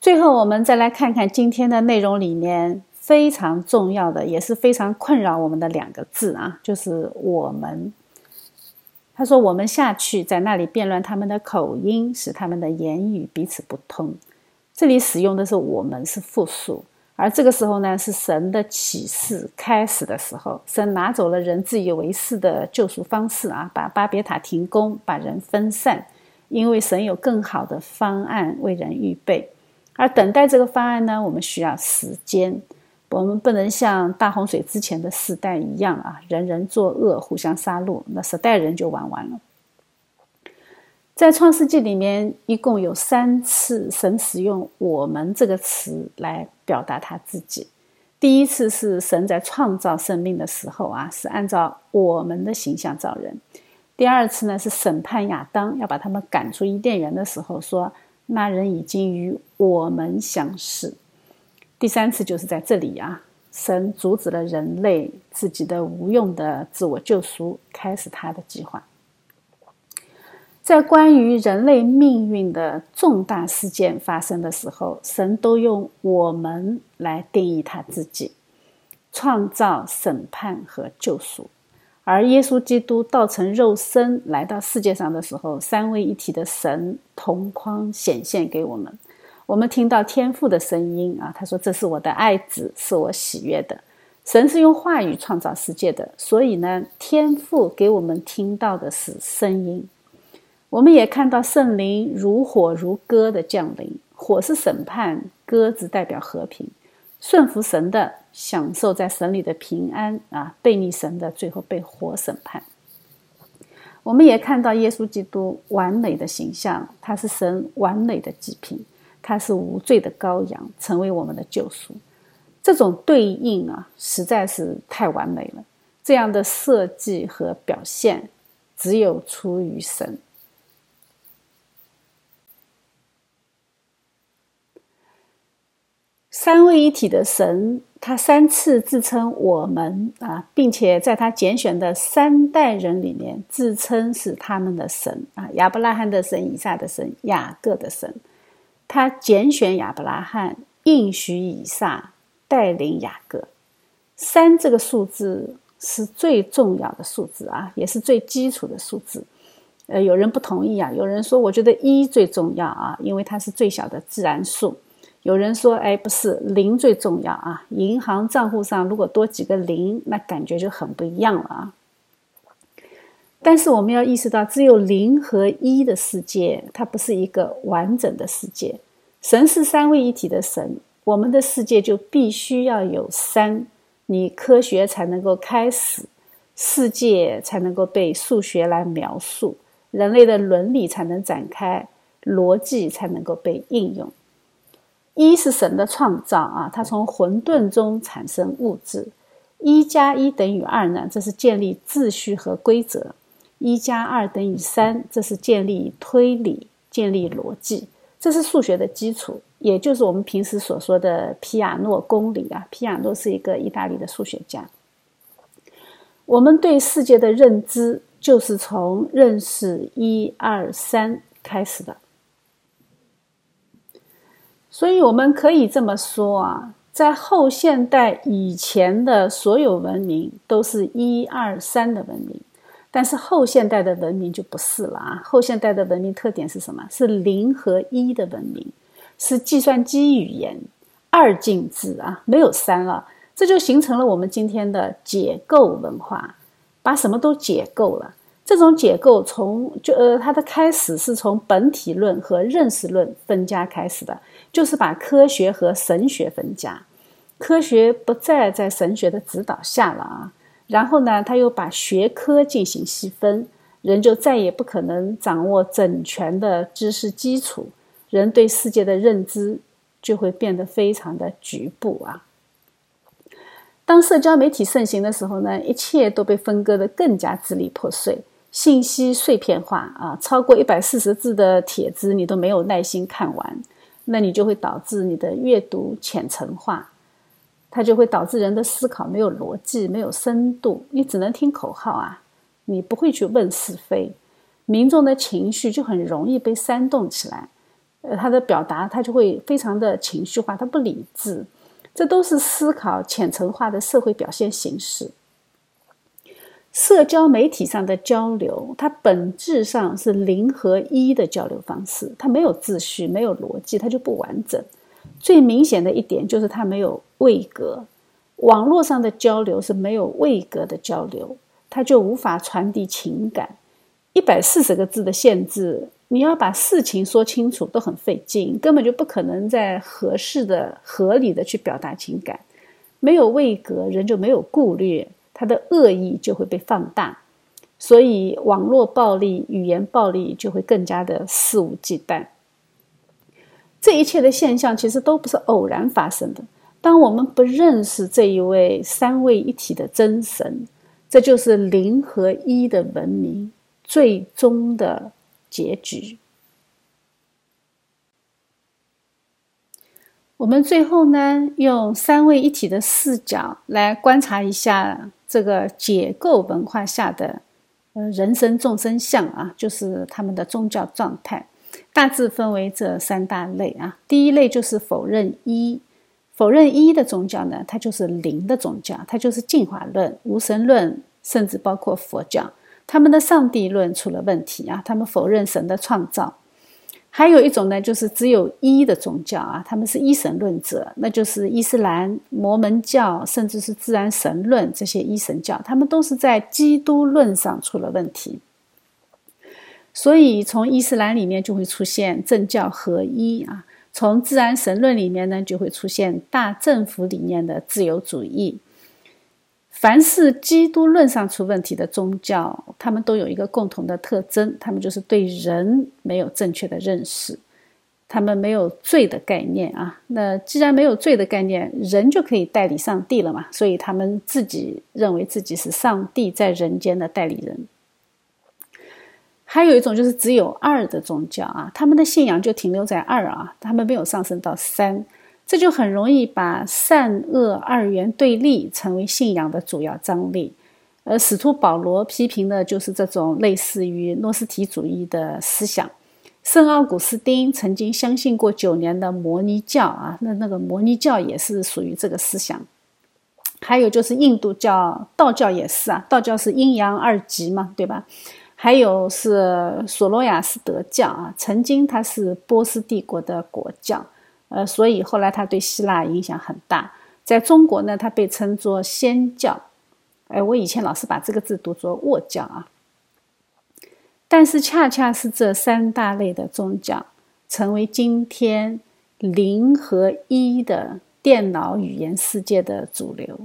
最后，我们再来看看今天的内容里面非常重要的，也是非常困扰我们的两个字啊，就是“我们”。他说：“我们下去，在那里辩论他们的口音，使他们的言语彼此不通。”这里使用的是“我们”是复数，而这个时候呢，是神的启示开始的时候。神拿走了人自以为是的救赎方式啊，把巴别塔停工，把人分散，因为神有更好的方案为人预备。而等待这个方案呢，我们需要时间。我们不能像大洪水之前的世代一样啊，人人作恶，互相杀戮，那十代人就玩完了。在创世纪里面，一共有三次神使用“我们”这个词来表达他自己。第一次是神在创造生命的时候啊，是按照我们的形象造人；第二次呢是审判亚当，要把他们赶出伊甸园的时候，说那人已经与我们相似；第三次就是在这里啊，神阻止了人类自己的无用的自我救赎，开始他的计划。在关于人类命运的重大事件发生的时候，神都用“我们”来定义他自己，创造、审判和救赎。而耶稣基督道成肉身来到世界上的时候，三位一体的神同框显现给我们。我们听到天父的声音啊，他说：“这是我的爱子，是我喜悦的。”神是用话语创造世界的，所以呢，天父给我们听到的是声音。我们也看到圣灵如火如歌的降临，火是审判，鸽子代表和平。顺服神的，享受在神里的平安啊；背逆神的，最后被火审判。我们也看到耶稣基督完美的形象，他是神完美的祭品，他是无罪的羔羊，成为我们的救赎。这种对应啊，实在是太完美了。这样的设计和表现，只有出于神。三位一体的神，他三次自称我们啊，并且在他拣选的三代人里面自称是他们的神啊，亚伯拉罕的神、以撒的神、雅各的神。他拣选亚伯拉罕，应许以撒，带领雅各。三这个数字是最重要的数字啊，也是最基础的数字。呃，有人不同意啊，有人说我觉得一最重要啊，因为它是最小的自然数。有人说：“哎，不是零最重要啊！银行账户上如果多几个零，那感觉就很不一样了啊。”但是我们要意识到，只有零和一的世界，它不是一个完整的世界。神是三位一体的神，我们的世界就必须要有三，你科学才能够开始，世界才能够被数学来描述，人类的伦理才能展开。逻辑才能够被应用。一是神的创造啊，它从混沌中产生物质。一加一等于二呢，这是建立秩序和规则。一加二等于三，这是建立推理、建立逻辑，这是数学的基础，也就是我们平时所说的皮亚诺公理啊。皮亚诺是一个意大利的数学家。我们对世界的认知就是从认识一二三开始的。所以我们可以这么说啊，在后现代以前的所有文明都是一二三的文明，但是后现代的文明就不是了啊。后现代的文明特点是什么？是零和一的文明，是计算机语言，二进制啊，没有三了，这就形成了我们今天的解构文化，把什么都解构了。这种解构从就呃，它的开始是从本体论和认识论分家开始的，就是把科学和神学分家，科学不再在神学的指导下了啊。然后呢，他又把学科进行细分，人就再也不可能掌握整全的知识基础，人对世界的认知就会变得非常的局部啊。当社交媒体盛行的时候呢，一切都被分割的更加支离破碎。信息碎片化啊，超过一百四十字的帖子你都没有耐心看完，那你就会导致你的阅读浅层化，它就会导致人的思考没有逻辑、没有深度，你只能听口号啊，你不会去问是非，民众的情绪就很容易被煽动起来，呃，他的表达他就会非常的情绪化，他不理智，这都是思考浅层化的社会表现形式。社交媒体上的交流，它本质上是零和一的交流方式，它没有秩序，没有逻辑，它就不完整。最明显的一点就是它没有位格。网络上的交流是没有位格的交流，它就无法传递情感。一百四十个字的限制，你要把事情说清楚都很费劲，根本就不可能在合适的、合理的去表达情感。没有位格，人就没有顾虑。他的恶意就会被放大，所以网络暴力、语言暴力就会更加的肆无忌惮。这一切的现象其实都不是偶然发生的。当我们不认识这一位三位一体的真神，这就是零和一的文明最终的结局。我们最后呢，用三位一体的视角来观察一下。这个解构文化下的，呃，人生众生相啊，就是他们的宗教状态，大致分为这三大类啊。第一类就是否认一，否认一的宗教呢，它就是零的宗教，它就是进化论、无神论，甚至包括佛教，他们的上帝论出了问题啊，他们否认神的创造。还有一种呢，就是只有一的宗教啊，他们是一神论者，那就是伊斯兰、摩门教，甚至是自然神论这些一神教，他们都是在基督论上出了问题。所以从伊斯兰里面就会出现政教合一啊，从自然神论里面呢就会出现大政府理念的自由主义。凡是基督论上出问题的宗教，他们都有一个共同的特征，他们就是对人没有正确的认识，他们没有罪的概念啊。那既然没有罪的概念，人就可以代理上帝了嘛？所以他们自己认为自己是上帝在人间的代理人。还有一种就是只有二的宗教啊，他们的信仰就停留在二啊，他们没有上升到三。这就很容易把善恶二元对立成为信仰的主要张力，而使徒保罗批评的就是这种类似于诺斯提主义的思想。圣奥古斯丁曾经相信过九年的摩尼教啊，那那个摩尼教也是属于这个思想。还有就是印度教、道教也是啊，道教是阴阳二极嘛，对吧？还有是索罗亚斯德教啊，曾经它是波斯帝国的国教。呃，所以后来他对希腊影响很大。在中国呢，它被称作仙教。哎，我以前老是把这个字读作卧教啊。但是恰恰是这三大类的宗教，成为今天零和一的电脑语言世界的主流。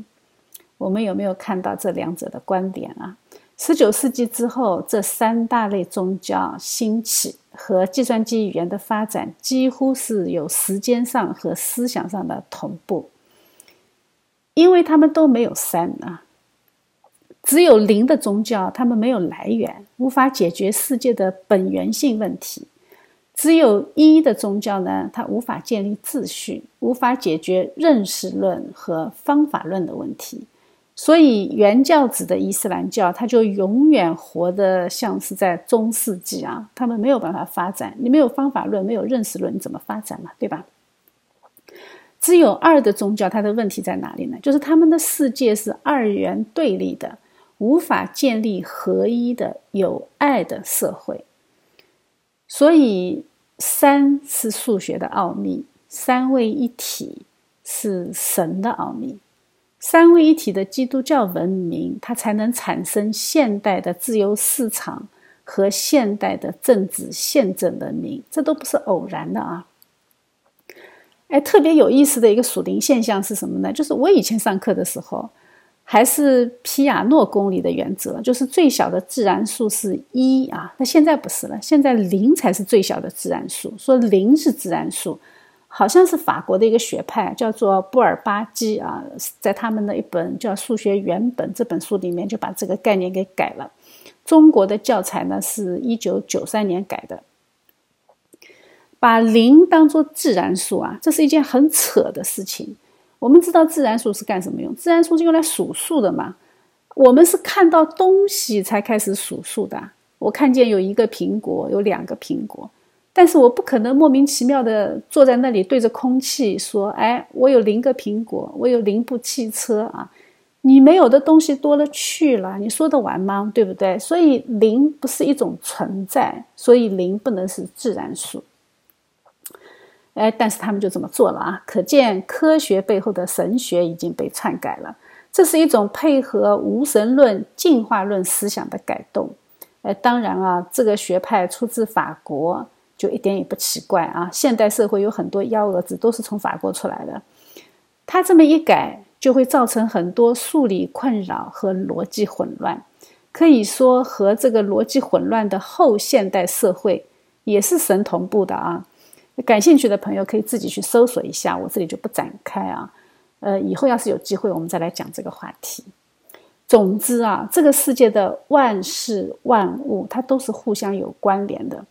我们有没有看到这两者的观点啊？十九世纪之后，这三大类宗教兴起和计算机语言的发展几乎是有时间上和思想上的同步，因为他们都没有三啊，只有零的宗教，他们没有来源，无法解决世界的本源性问题；只有一的宗教呢，它无法建立秩序，无法解决认识论和方法论的问题。所以，原教旨的伊斯兰教，它就永远活得像是在中世纪啊！他们没有办法发展，你没有方法论，没有认识论，你怎么发展嘛？对吧？只有二的宗教，它的问题在哪里呢？就是他们的世界是二元对立的，无法建立合一的有爱的社会。所以，三是数学的奥秘，三位一体是神的奥秘。三位一体的基督教文明，它才能产生现代的自由市场和现代的政治宪政文明，这都不是偶然的啊！哎，特别有意思的一个属灵现象是什么呢？就是我以前上课的时候，还是皮亚诺公理的原则，就是最小的自然数是一啊，那现在不是了，现在零才是最小的自然数，说零是自然数。好像是法国的一个学派，叫做布尔巴基啊，在他们的一本叫《数学原本》这本书里面就把这个概念给改了。中国的教材呢是一九九三年改的，把零当做自然数啊，这是一件很扯的事情。我们知道自然数是干什么用？自然数是用来数数的嘛。我们是看到东西才开始数数的。我看见有一个苹果，有两个苹果。但是我不可能莫名其妙的坐在那里对着空气说：“哎，我有零个苹果，我有零部汽车啊！”你没有的东西多了去了，你说得完吗？对不对？所以零不是一种存在，所以零不能是自然数。哎，但是他们就这么做了啊！可见科学背后的神学已经被篡改了。这是一种配合无神论、进化论思想的改动。哎，当然啊，这个学派出自法国。就一点也不奇怪啊！现代社会有很多幺蛾子都是从法国出来的，他这么一改，就会造成很多数理困扰和逻辑混乱。可以说，和这个逻辑混乱的后现代社会也是神同步的啊！感兴趣的朋友可以自己去搜索一下，我这里就不展开啊。呃，以后要是有机会，我们再来讲这个话题。总之啊，这个世界的万事万物，它都是互相有关联的。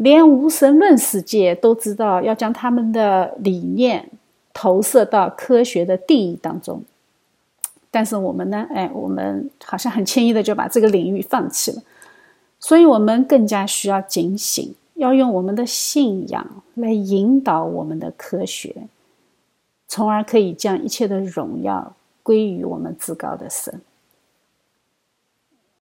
连无神论世界都知道要将他们的理念投射到科学的定义当中，但是我们呢？哎，我们好像很轻易的就把这个领域放弃了，所以我们更加需要警醒，要用我们的信仰来引导我们的科学，从而可以将一切的荣耀归于我们至高的神。